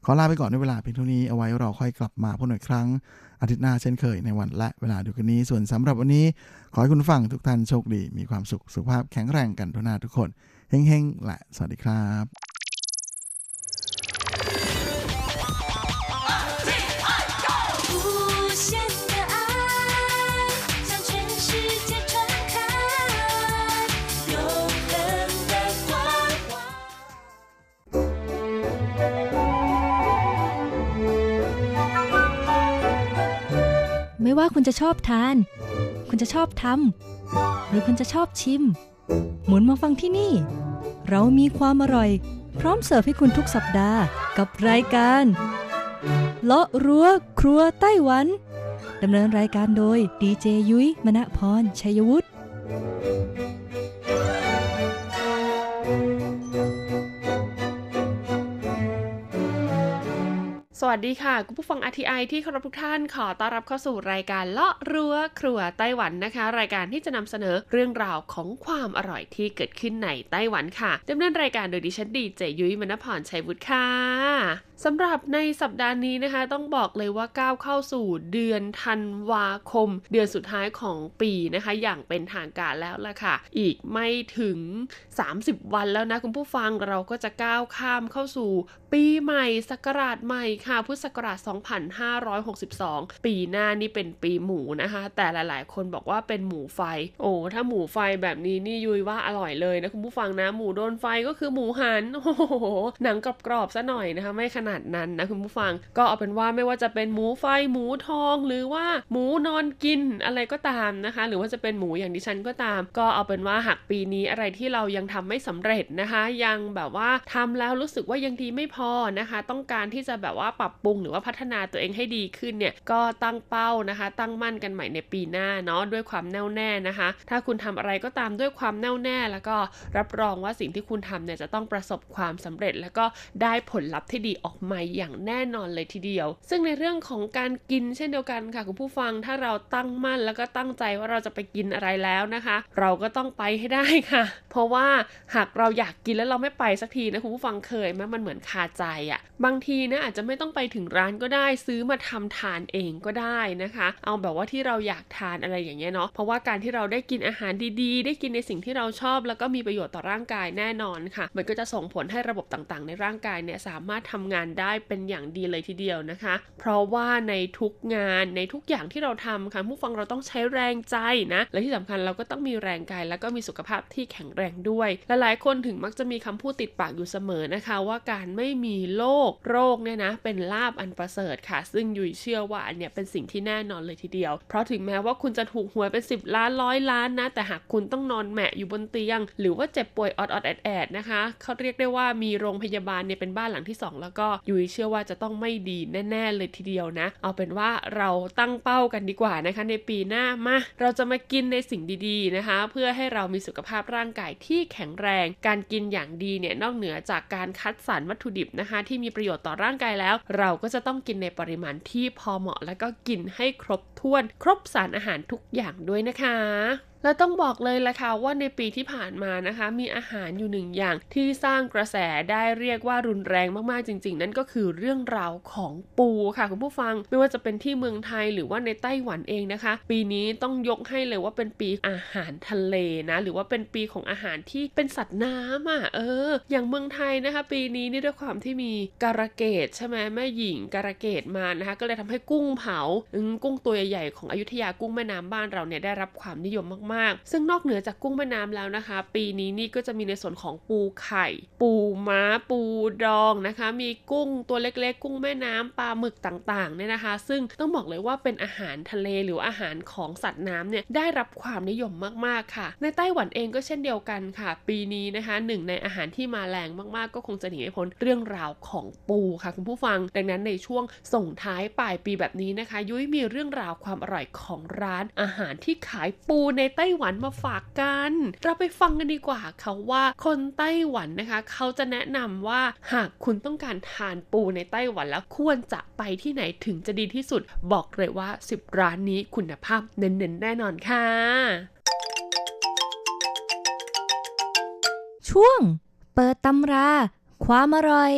ขอลาไปก่อนในเวลาเพียงเท่านี้เอาไว้เราค่อยกลับมาพบกันอีกครั้งอาทิตย์หน้าเช่นเคยในวันและเวลาเดียวกันนี้ ส่วนสำหรับวันนี้ ขอให้คุณฟังทุกท่านโชคดี มีความสุขสุขภาพแข็งแรงกันทุกหน้าทุกคน เฮ้งๆแหละสวัสดีครับไม่ว่าคุณจะชอบทาน คุณจะชอบทำ หรือคุณจะชอบชิม หมุนมาฟังที่นี่ เรามีความอร่อย พร้อมเสิร์ฟให้คุณทุกสัปดาห์กับรายการเลาะรั้วครัวไต้หวันดำเนินรายการโดยดีเจยุ้ยมณพรชัยวุฒิ สวัสดีค่ะ คุณผู้ฟัง RTI ที่เคารพทุกท่านขอต้อนรับเข้าสู่รายการเลาะรั้วครัวไต้หวันนะคะ รายการที่จะนำเสนอเรื่องราวของความอร่อยที่เกิดขึ้นในไต้หวันค่ะดำเนินรายการโดยดิฉันดีเจยุ้ยมณพรชัยวุฒิค่ะสำหรับในสัปดาห์นี้นะคะ ต้องบอกเลยว่าก้าวเข้าสู่เดือนธันวาคม เดือนสุดท้ายของปีนะคะ อย่างเป็นทางการแล้วล่ะค่ะ อีกไม่ถึง 30 วันแล้วนะคุณผู้ฟังเราก็จะก้าวข้ามเข้าสู่ ปีใหม่ศักราชใหม่ค่ะพุทธศักราช 2562 ปีหน้านี่เป็นปีหมูนะคะ แต่หลายๆ คนบอกว่าเป็นหมูไฟ โอ้ถ้าหมูไฟแบบนี้นี่ยุยว่าอร่อยเลยนะคุณผู้ฟังนะ หมูโดนไฟก็คือหมูหัน โอ้โห หนังกรอบๆซะหน่อยนะคะ ไม่ขนาดนั้นนะคุณผู้ฟัง ก็เอาเป็นว่าไม่ว่าจะเป็นหมูไฟ หมูทอง หรือว่าหมูนอนกินอะไรก็ตามนะคะ หรือว่าจะเป็นหมูอย่างดิฉันก็ตาม ก็เอาเป็นว่าหากปีนี้อะไรที่เรายังทำไม่สำเร็จนะคะ ยังแบบว่าทำแล้วรู้สึกว่ายังดีไม่พอนะคะ ต้องการที่จะแบบว่าปรับปรุงหรือว่าพัฒนาตัวเองให้ดีขึ้นเนี่ยก็ตั้งเป้านะคะ ตั้งมั่นกันใหม่ในปีหน้าเนาะด้วยความแน่วแน่นะคะ ถ้าคุณทำอะไรก็ตามด้วยความแน่วแน่ แล้วก็รับรองว่าสิ่งที่คุณทำเนี่ยจะต้องประสบความสำเร็จ แล้วก็ได้ผลลัพธ์ที่ดีออกมาอย่างแน่นอนเลยทีเดียว ซึ่งในเรื่องของการกินเช่นเดียวกันค่ะคุณผู้ฟังถ้าเราตั้งมั่นแล้วก็ตั้งใจว่าเราจะไปกินอะไรแล้วนะคะ เราก็ต้องไปให้ได้ค่ะ เพราะว่าหากเราอยากกินแล้วเราไม่ไปสักทีนะคุณผู้ฟังเคยไหมมันเหมือนคาใจอะ่ะบางทีนะอาจจะไม่ต้องไปถึงร้านก็ได้ซื้อมาทำทานเองก็ได้นะคะ เอาแบบว่าที่เราอยากทานอะไรอย่างเงี้ยเนาะเพราะว่าการที่เราได้กินอาหารดีๆ ได้กินในสิ่งที่เราชอบ แล้วก็มีประโยชน์ต่อร่างกายแน่นอนค่ะ มันก็จะส่งผลให้ระบบต่างๆ ในร่างกายเนี่ยสามารถทำงานได้เป็นอย่างดีเลยทีเดียวนะคะ เพราะว่าในทุกงานในทุกอย่างที่เราทำค่ะผู้ฟังเราต้องใช้แรงใจนะและที่สำคัญเราก็ต้องมีแรงกายแล้วก็มีสุขภาพที่แข็งแรงด้วยและหลายคนถึงมักจะมีคำพูดติดปากอยู่เสมอนะคะ ว่าการไม่มีโรคโรคเนี่ยนะเป็นลาบอันประเสริฐค่ะ ซึ่งยุ้ยเชื่อว่าอันเนี้ยเป็นสิ่งที่แน่นอนเลยทีเดียว เพราะถึงแม้ว่าคุณจะถูกหวยเป็น 10 ล้านร้อยล้านนะ แต่หากคุณต้องนอนแหมะอยู่บนเตียง หรือว่าเจ็บป่วยออดออดแอดแอดนะคะเขาเรียกได้ว่ามีโรงพยาบาลเนี่ยเป็นบ้านหลังที่ 2 แล้วก็ยุ้ยเชื่อว่าจะต้องไม่ดีแน่ๆเลยทีเดียวนะ เอาเป็นว่าเราตั้งเป้ากันดีกว่านะคะ ในปีหน้ามาเราจะมากินในสิ่งดีๆนะคะ เพื่อให้เรามีสุขภาพร่างกายที่แข็งแรง การกินอย่างดีเนี่ยนอกเหนือจากการคัดสรรวัตถุดิบนะคะ ที่มีประโยชน์ต่อร่างกายแล้วเราก็จะต้องกินในปริมาณที่พอเหมาะ แล้วก็กินให้ครบถ้วน ครบสารอาหารทุกอย่างด้วยนะคะ และต้องบอกเลยละค่ะว่าในปีที่ผ่านมานะคะ มีอาหารอยู่หนึ่งอย่างที่สร้างกระแสได้เรียกว่ารุนแรงมากๆจริง ๆ นั่นก็คือเรื่องราวของปูค่ะคุณผู้ฟังไม่ว่าจะเป็นที่เมืองไทยหรือว่าในไต้หวันเองนะคะ ปีนี้ต้องยกให้เลยว่าเป็นปีอาหารทะเลนะ หรือว่าเป็นปีของอาหารที่เป็นสัตว์น้ำอะเออ อย่างเมืองไทยนะคะ ปีนี้นี่ด้วยความที่มีการะเกดใช่ไหมแม่หญิงการะเกดมานะคะ ก็เลยทำให้กุ้งเผากุ้งตัวใหญ่ๆของอยุธยากุ้งแม่น้ำบ้านเราเนี่ยได้รับความนิยมมากๆซึ่งนอกเหนือจากกุ้งแม่น้ำแล้วนะคะ ปีนี้นี่ก็จะมีในส่วนของปูไข่ ปูม้า ปูดองนะคะ มีกุ้งตัวเล็กๆ กุ้งแม่น้ำปลาหมึกต่างๆเนี่ยนะคะ ซึ่งต้องบอกเลยว่าเป็นอาหารทะเลหรืออาหารของสัตว์น้ำเนี่ยได้รับความนิยมมากๆค่ะ ในไต้หวันเองก็เช่นเดียวกันค่ะ ปีนี้นะคะหนึ่งในอาหารที่มาแรงมากๆ ก็คงจะหนีไม่พ้นเรื่องราวของปูค่ะคุณผู้ฟัง ดังนั้นในช่วงส่งท้ายปลายปีแบบนี้นะคะ ยุ้ยมีเรื่องราวความอร่อยของร้านอาหารที่ขายปูในไต้ต้หวันมาฝากกัน เราไปฟังกันดีกว่าค่ะว่าคนไต้หวันนะคะ เขาจะแนะนำว่าหากคุณต้องการทานปูในไต้หวันแล้วควรจะไปที่ไหนถึงจะดีที่สุด บอกเลยว่า 10 ร้านนี้คุณภาพเน้นๆแน่นอนค่ะ ช่วง เปิดตำรา ความอร่อย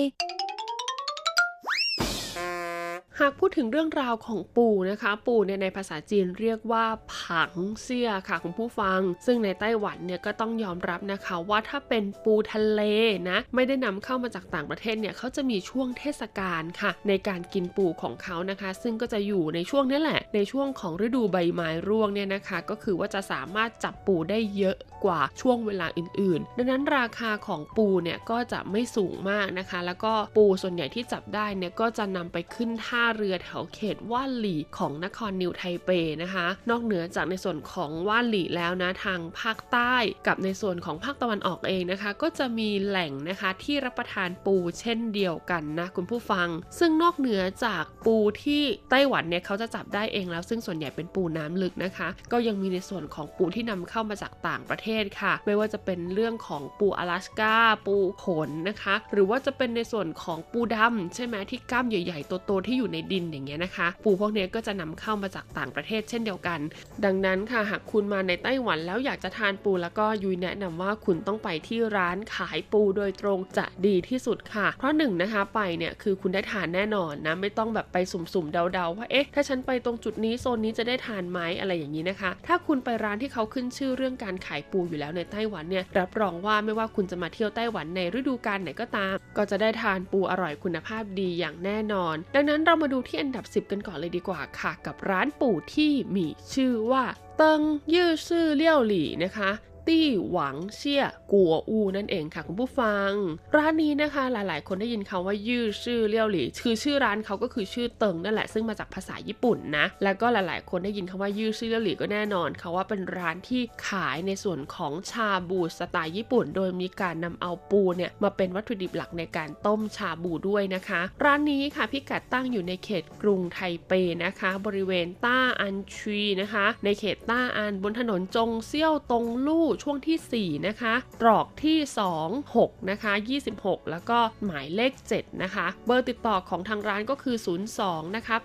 ากพูดถึงเรื่องราวของปูนะคะ ปูเนี่ยในภาษาจีนเรียกว่าผังเซี่ยค่ะคุณผู้ฟัง ซึ่งในไต้หวันเนี่ยก็ต้องยอมรับนะคะว่าถ้าเป็นปูทะเลนะไม่ได้นำเข้ามาจากต่างประเทศเนี่ยเขาจะมีช่วงเทศกาลค่ะ ในการกินปูของเขานะคะ ซึ่งก็จะอยู่ในช่วงนี้แหละ ในช่วงของฤดูใบไม้ร่วงเนี่ยนะคะ ก็คือว่าจะสามารถจับปูได้เยอะกว่าช่วงเวลาอื่น ๆ ดังนั้นราคาของปูเนี่ยก็จะไม่สูงมากนะคะ แล้วก็ปูส่วนใหญ่ที่จับได้เนี่ยก็จะนำไปขึ้นท่าเรือแถวเขตว่านหลี่ของนครนิวไทเปนะคะ นอกเหนือจากในส่วนของว่านหลี่แล้วนะทางภาคใต้กับในส่วนของภาคตะวันออกเองนะคะ ก็จะมีแหล่งนะคะที่รับประทานปูเช่นเดียวกันนะคุณผู้ฟัง ซึ่งนอกเหนือจากปูที่ไต้หวันเนี่ยเขาจะจับได้เองแล้ว ซึ่งส่วนใหญ่เป็นปูน้ำลึกนะคะ ก็ยังมีในส่วนของปูที่นำเข้ามาจากต่างประเทศค่ะ ไม่ว่าจะเป็นเรื่องของปูอลาสกาปูขนนะคะ หรือว่าจะเป็นในส่วนของปูดำใช่ไหมที่กล้ามใหญ่ๆโตๆที่อยู่ในดินอย่างเงี้ยนะคะ ปูพวกนี้ก็จะนำเข้ามาจากต่างประเทศเช่นเดียวกัน ดังนั้นค่ะหากคุณมาในไต้หวันแล้วอยากจะทานปูแล้วก็ยุยแนะนำว่าคุณต้องไปที่ร้านขายปูโดยตรงจะดีที่สุดค่ะ เพราะหนึ่งนะคะไปเนี่ยคือคุณได้ทานแน่นอนนะไม่ต้องแบบไปสุ่มๆเดาๆว่าเอ๊ะถ้าฉันไปตรงจุดนี้โซนนี้จะได้ทานไหมอะไรอย่างนี้นะคะ ถ้าคุณไปร้านที่เขาขึ้นชื่อเรื่องการขายปูอยู่แล้วในไต้หวันเนี่ยรับรองว่าไม่ว่าคุณจะมาเที่ยวไต้หวันในฤดูกาลไหนก็ตาม ก็จะได้ทานปูอร่อยคุณภาพดีอย่างแน่นอน ดังนั้นเรามาดูที่อันดับ 10 กันก่อนเลยดีกว่าค่ะ กับร้านปู่ที่มีชื่อว่าเติงยื่อซื่อเลี่ยวหลี่นะคะ ตี้หวังเชี่ยกัวอูนั่นเองค่ะคุณผู้ฟัง ร้านนี้นะคะหลาย ๆ คนได้ยินคำว่ายื่อชื่อเลี่ยวหลี่คือชื่อร้านเขาก็คือชื่อเติงนั่นแหละซึ่งมาจากภาษาญี่ปุ่นนะแล้วก็หลาย ๆ คนได้ยินคำว่ายื่อชื่อเลี่ยวหลี่ก็แน่นอนค่ะว่าเป็นร้านที่ขายในส่วนของชาบูสไตล์ญี่ปุ่น โดยมีการนำเอาปูเนี่ยมาเป็นวัตถุดิบหลักในการต้มชาบูด้วยนะคะ ร้านนี้ค่ะพิกัดตั้งอยู่ในเขตกรุงไทเปนะคะ บริเวณต้าอันชีนะคะ ในเขตต้าอันบนถนนจงเซี่ยวตงลู่ช่วงที่ 4 นะคะ ตรอกที่ 2 6 นะคะ 26 แล้วก็หมายเลข 7 นะคะ เบอร์ติดต่อของทางร้านก็คือ 02 นะคะ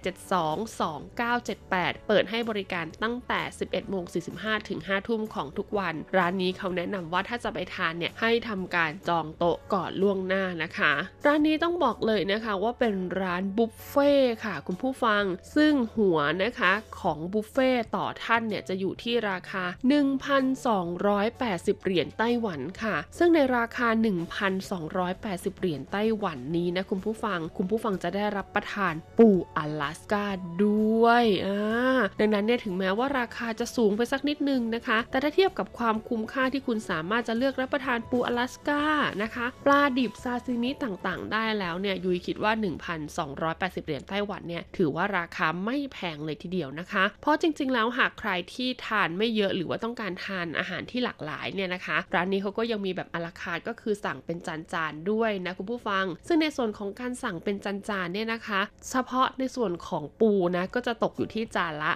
8772 2978 เปิดให้บริการตั้งแต่ 11โมง45 ถึง 5 ทุ่มของทุกวัน ร้านนี้เขาแนะนำว่าถ้าจะไปทานเนี่ยให้ทำการจองโต๊ะก่อนล่วงหน้านะคะ ร้านนี้ต้องบอกเลยนะคะว่าเป็นร้านบุฟเฟ่ค่ะ คุณผู้ฟัง ซึ่งหัวนะคะของบุฟเฟ่ต่อท่านเนี่ยจะอยู่ที่ราคา1,280 เหรียญไต้หวันค่ะ ซึ่งในราคา 1,280 เหรียญไต้หวันนี้นะคุณผู้ฟัง คุณผู้ฟังจะได้รับประทานปูอลาสกาด้วยอ่าดังนั้นเนี่ยถึงแม้ว่าราคาจะสูงไปสักนิดนึงนะคะ แต่ถ้าเทียบกับความคุ้มค่าที่คุณสามารถจะเลือกรับประทานปูอลาสกานะคะ ปลาดิบซาซิมิต่างๆ ได้แล้วเนี่ยยุยคิดว่า 1,280 เหรียญไต้หวันเนี่ยถือว่าราคาไม่แพงเลยทีเดียวนะคะ เพราะจริง ๆ แล้วหากใครที่ทานไม่เยอะหรือว่าต้องการทานอาหารที่หลากหลายเนี่ยนะคะ ร้านนี้เขาก็ยังมีแบบอลาคาร์ก็คือสั่งเป็นจานๆด้วยนะคุณผู้ฟัง ซึ่งในส่วนของการสั่งเป็นจานๆเนี่ยนะคะ เฉพาะในส่วนของปูนะก็จะตกอยู่ที่จานละ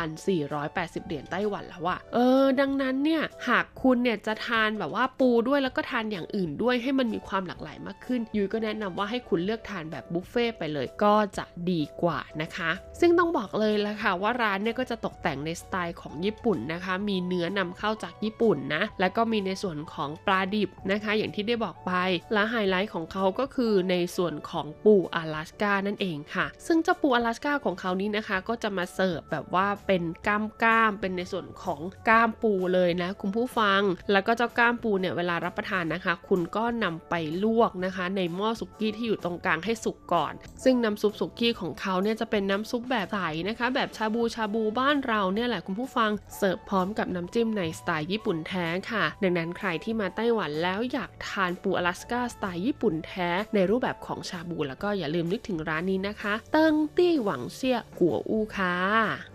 1,480 เหรียญไต้หวันแล้วอะเออ ดังนั้นเนี่ยหากคุณเนี่ยจะทานแบบว่าปูด้วยแล้วก็ทานอย่างอื่นด้วยให้มันมีความหลากหลายมากขึ้นยุ้ยก็แนะนำว่าให้คุณเลือกทานแบบบุฟเฟ่ต์ไปเลยก็จะดีกว่านะคะ ซึ่งต้องบอกเลยละค่ะว่าร้านเนี่ยก็จะตกแต่งในสไตล์ของญี่ปุ่นนะคะ มีเนื้อนำำเข้าจากญี่ปุ่นนะ แล้วก็มีในส่วนของปลาดิบนะคะ อย่างที่ได้บอกไป และไฮไลท์ของเขาก็คือในส่วนของปูอลาสกานั่นเองค่ะ ซึ่งเจ้าปูอลาสกาของเขานี้นะคะ ก็จะมาเสิร์ฟแบบว่าเป็นก้ามก้ามเป็นในส่วนของก้ามปูเลยนะ คุณผู้ฟัง แล้วก็เจ้าก้ามปูเนี่ยเวลารับประทานนะคะ คุณก็นำไปลวกนะคะ ในหม้อสุกี้ที่อยู่ตรงกลางให้สุกก่อน ซึ่งน้ำซุปสุกี้ของเขาเนี่ยจะเป็นน้ำซุปแบบใสนะคะ แบบชาบูชาบูบ้านเราเนี่ยแหละคุณผู้ฟังเสิร์ฟพร้อมกับน้ำจิ้มในสไตล์ญี่ปุ่นแท้ค่ะ ดังนั้นใครที่มาไต้หวันแล้วอยากทานปูอลาสกาสไตล์ญี่ปุ่นแท้ ในรูปแบบของชาบูแล้วก็อย่าลืมนึกถึงร้านนี้นะคะ เติ้งตี้หวังเซี่ยกัวอูค่ะ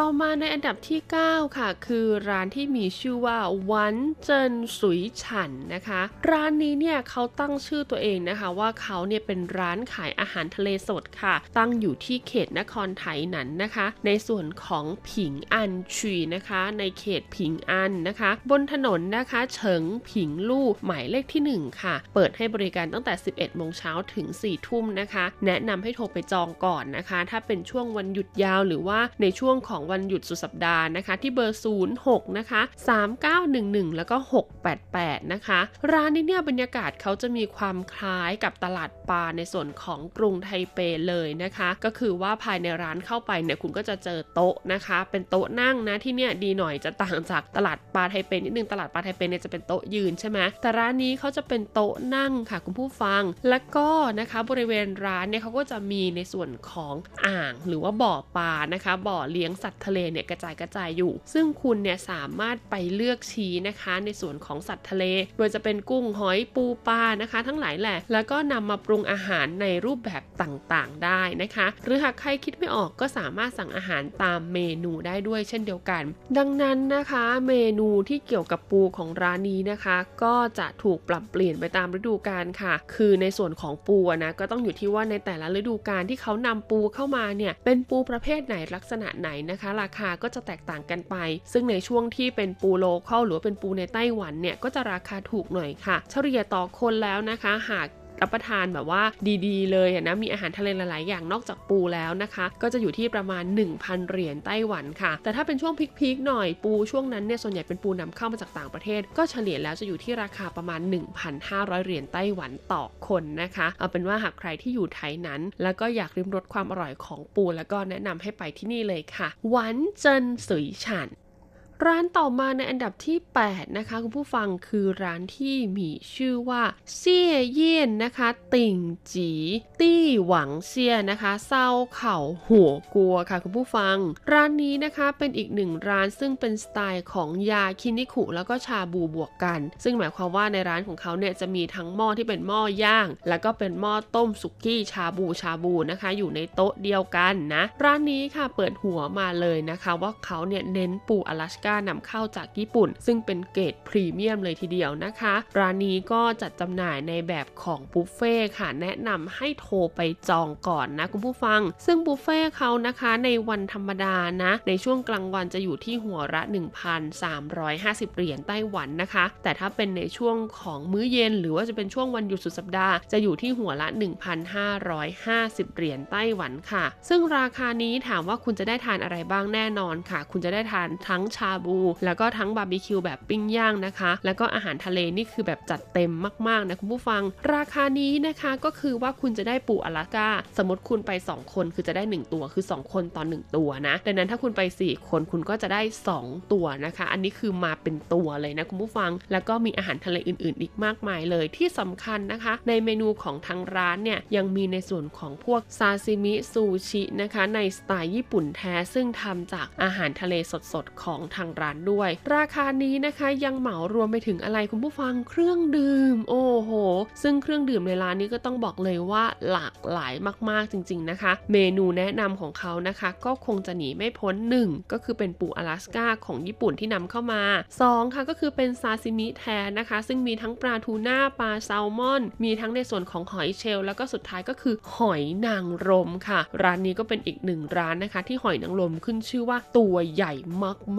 ต่อมาในอันดับที่ 9 ค่ะ คือร้านที่มีชื่อว่าวันเจินสุยฉันนะคะ ร้านนี้เนี่ยเขาตั้งชื่อตัวเองนะคะว่าเขาเนี่ยเป็นร้านขายอาหารทะเลสดค่ะ ตั้งอยู่ที่เขตนครไถหนันนะคะ ในส่วนของผิงอันชุยนะคะ ในเขตผิงอันนะคะ บนถนนนะคะเฉิงผิงลู่หมายเลขที่ 1 ค่ะ เปิดให้บริการตั้งแต่ 11 โมงเช้าถึง 4 ทุ่มนะคะ แนะนำให้โทรไปจองก่อนนะคะ ถ้าเป็นช่วงวันหยุดยาวหรือว่าในช่วงของวันหยุดสุดสัปดาห์นะคะ ที่เบอร์ 06 นะคะ 3911 แล้วก็ 688 นะคะ ร้านนี้เนี่ยบรรยากาศเขาจะมีความคล้ายกับตลาดปลาในส่วนของกรุงไทเปเลยนะคะ ก็คือว่าภายในร้านเข้าไปเนี่ยคุณก็จะเจอโต๊ะนะคะ เป็นโต๊ะนั่งนะที่เนี่ยดีหน่อยจะต่างจากตลาดปลาไทเปนิดนึงตลาดปลาไทเปเนี่ยจะเป็นโต๊ะยืนใช่ไหมแต่ร้านนี้เขาจะเป็นโต๊ะนั่งค่ะคุณผู้ฟัง แล้วก็นะคะบริเวณร้านเนี่ยเขาก็จะมีในส่วนของอ่างหรือว่าบ่อปลานะคะ บ่อเลี้ยงสัตวทะเลเนี่ยกระจายกระจายอยู่ ซึ่งคุณเนี่ยสามารถไปเลือกชี้นะคะ ในส่วนของสัตว์ทะเล โดยจะเป็นกุ้งหอยปูปลานะคะ ทั้งหลายแหละ แล้วก็นำมาปรุงอาหารในรูปแบบต่างๆ ได้นะคะ หรือหากใครคิดไม่ออกก็สามารถสั่งอาหารตามเมนูได้ด้วยเช่นเดียวกัน ดังนั้นนะคะ เมนูที่เกี่ยวกับปูของร้านนี้นะคะ ก็จะถูกปรับเปลี่ยนไปตามฤดูกาลค่ะ คือในส่วนของปูนะก็ต้องอยู่ที่ว่าในแต่ละฤดูกาลที่เขานำปูเข้ามาเนี่ยเป็นปูประเภทไหนลักษณะไหนนะคะราคาก็จะแตกต่างกันไป ซึ่งในช่วงที่เป็นปูโลเคอลหรือว่าเป็นปูในไต้หวันเนี่ยก็จะราคาถูกหน่อยค่ะ เฉลี่ยต่อคนแล้วนะคะ หาก รับประทานแบบว่าดีๆ เลยนะมีอาหารทะเลหลายๆอย่างนอกจากปูแล้วนะคะ ก็จะอยู่ที่ประมาณ 1,000 เหรียญไต้หวันค่ะ แต่ถ้าเป็นช่วงพีคๆหน่อยปูช่วงนั้นเนี่ยส่วนใหญ่เป็นปูนำเข้ามาจากต่างประเทศ ก็เฉลี่ยแล้วจะอยู่ที่ราคาประมาณ 1,500 เหรียญไต้หวันต่อคนนะคะ เอาเป็นว่าหากใครที่อยู่ไทยนั้น แล้วก็อยากริมรสความอร่อยของปูแล้วก็แนะนำให้ไปที่นี่เลยค่ะหวันเจินสุยฉัน ร้านต่อมาในอันดับที่ 8 นะคะ คุณผู้ฟังคือร้านที่มีชื่อว่าเซี่ยเยี่ยนนะคะ ติ่งจี ตี้หวังเซี่ยนะคะเศร้าเข่าหัวกัวค่ะคุณผู้ฟัง ร้านนี้นะคะเป็นอีกหนึ่งร้านซึ่งเป็นสไตล์ของยาคินิคุแล้วก็ชาบูบวกกัน ซึ่งหมายความว่าในร้านของเขาเนี่ยจะมีทั้งหม้อที่เป็นหม้อย่าง แล้วก็เป็นหม้อต้มสุกี้ชาบูชาบูนะคะ อยู่ในโต๊ะเดียวกันนะ ร้านนี้ค่ะเปิดหัวมาเลยนะคะ ว่าเขาเนี่ยเน้นปูอลาสกานำเข้าจากญี่ปุ่น ซึ่งเป็นเกรดพรีเมียมเลยทีเดียวนะคะ ร้านนี้ก็จัดจำหน่ายในแบบของบุฟเฟ่ค่ะ แนะนำให้โทรไปจองก่อนนะคุณผู้ฟัง ซึ่งบุฟเฟ่เขานะคะในวันธรรมดานะ ในช่วงกลางวันจะอยู่ที่หัวละ 1,350 เหรียญไต้หวันนะคะ แต่ถ้าเป็นในช่วงของมื้อเย็น หรือว่าจะเป็นช่วงวันหยุดสุดสัปดาห์จะอยู่ที่หัวละ 1,550 เหรียญไต้หวันค่ะ ซึ่งราคานี้ถามว่าคุณจะได้ทานอะไรบ้างแน่นอนค่ะ คุณจะได้ทานทั้งชาบู แล้วก็ทั้งบาร์บีคิวแบบปิ้งย่างนะคะ แล้วก็อาหารทะเลนี่คือแบบจัดเต็มมากๆนะคุณผู้ฟัง ราคานี้นะคะก็คือว่าคุณจะได้ปูอลาสก้า สมมติคุณไป 2 คนคือจะได้ 1 ตัวคือ 2 คนต่อ1ตัวนะ ดังนั้นถ้าคุณไป 4 คนคุณก็จะได้ 2 ตัวนะคะ อันนี้คือมาเป็นตัวเลยนะคุณผู้ฟัง แล้วก็มีอาหารทะเลอื่น ๆ อีกมากมายเลยที่สำคัญนะคะ ในเมนูของทางร้านเนี่ยยังมีในส่วนของพวกซาซิมิซูชินะคะในสไตล์ญี่ปุ่นแท้ซึ่งทำจากอาหารทะเลสดๆของทางร้านด้วย ราคานี้นะคะยังเหมารวมไปถึงอะไรคุณผู้ฟังเครื่องดื่ม โอ้โห ซึ่งเครื่องดื่มในร้านนี้ก็ต้องบอกเลยว่าหลากหลายมากๆจริง ๆนะคะ เมนูแนะนำของเขานะคะ ก็คงจะหนีไม่พ้น 1 ก็คือเป็นปูอลาสก้าของญี่ปุ่นที่นำเข้ามา 2 ค่ะก็คือเป็นซาซิมิแทนนะคะ ซึ่งมีทั้งปลาทูน่าปลาแซลมอน มีทั้งในส่วนของหอยเชลล์แล้วก็สุดท้ายก็คือหอยนางรมค่ะ ร้านนี้ก็เป็นอีกหนึ่งร้านนะคะ ที่หอยนางรมขึ้นชื่อว่าตัวใหญ่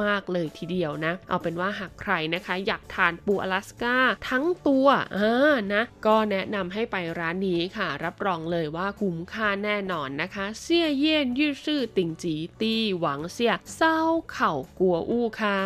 มากๆเลยเลยทีเดียวนะ เอาเป็นว่าหากใครนะคะ อยากทานปูอลาสก้าทั้งตัวอ่านะก็แนะนำให้ไปร้านนี้ค่ะ รับรองเลยว่าคุ้มค่าแน่นอนนะคะเซี่ยเย่นยืดซื่อติ่งจีตี้หวังเซี่ยเศร้าเข่ากัวอู้ค่ะ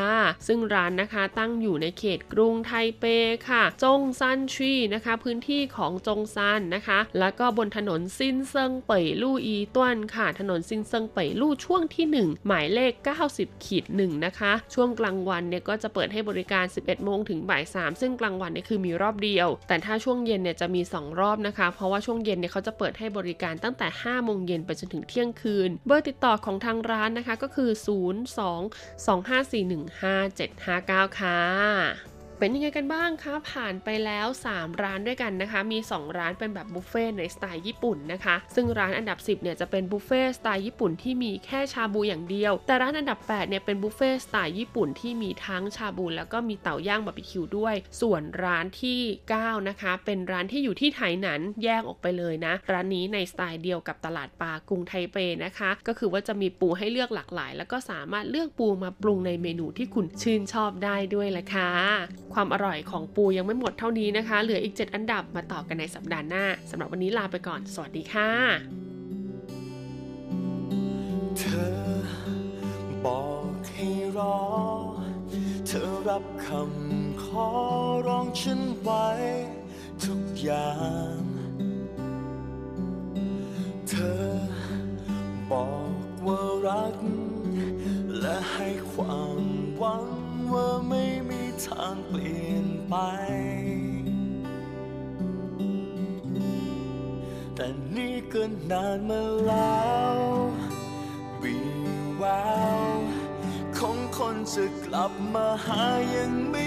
ซึ่งร้านนะคะตั้งอยู่ในเขตกรุงไทเปค่ะ จงซันชีนะคะ พื้นที่ของจงซันนะคะ แล้วก็บนถนนซินเซิงเป่ยลู่อีต้วนค่ะ ถนนซินเซิงเป่ยลู่ช่วงที่ 1 หมายเลข 90ขีด1นะคะช่วงกลางวันเนี่ยก็จะเปิดให้บริการ 11 โมงถึงบ่าย3ซึ่งกลางวันเนี่ยคือมีรอบเดียว แต่ถ้าช่วงเย็นเนี่ยจะมี 2 รอบนะคะ เพราะว่าช่วงเย็นเนี่ยเขาจะเปิดให้บริการตั้งแต่ 5 โมงเย็นไปจนถึงเที่ยงคืน เบอร์ติดต่อของทางร้านนะคะก็คือ 02 25415759 ค่ะ เป็นยังไงกันบ้างคะผ่านไปแล้ว 3 ร้านด้วยกันนะคะ มี 2 ร้านเป็นแบบบุฟเฟ่ต์ในสไตล์ญี่ปุ่นนะคะ ซึ่งร้านอันดับ 10เนี่ยจะเป็นบุฟเฟ่ต์สไตล์ญี่ปุ่นที่มีแค่ชาบูอย่างเดียว แต่ร้านอันดับ8เนี่ยเป็นบุฟเฟ่ต์สไตล์ญี่ปุ่นที่มีทั้งชาบูแล้วก็มีเตาย่างบาร์บีคิวด้วย ส่วนร้านที่ 9 นะคะ เป็นร้านที่อยู่ที่ไถหนันแยกออกไปเลยนะ ร้านนี้ในสไตล์เดียวกับตลาดปลากรุงไทเปนะคะ ก็คือว่าจะมีปูให้เลือกหลากหลาย แล้วก็สามารถเลือกปูมาปรุงในเมนูที่คุณชื่นชอบได้ด้วยละค่ะความอร่อยของปูยังไม่หมดเท่านี้นะคะ เหลืออีก 7 อันดับมาต่อกันในสัปดาห์หน้าสำหรับวันนี้ลาไปก่อน สวัสดีค่ะ เธอบอกให้รอ เธอรับคำขอร้องฉันไว้ ทุกอย่าง เธอบอกว่ารัก และให้ความหวัง ว่าไม่มีทางเปลี่ยนไป แต่นี่ก็นานมาแล้ววีแววของคนจะกลับมาหายังไม่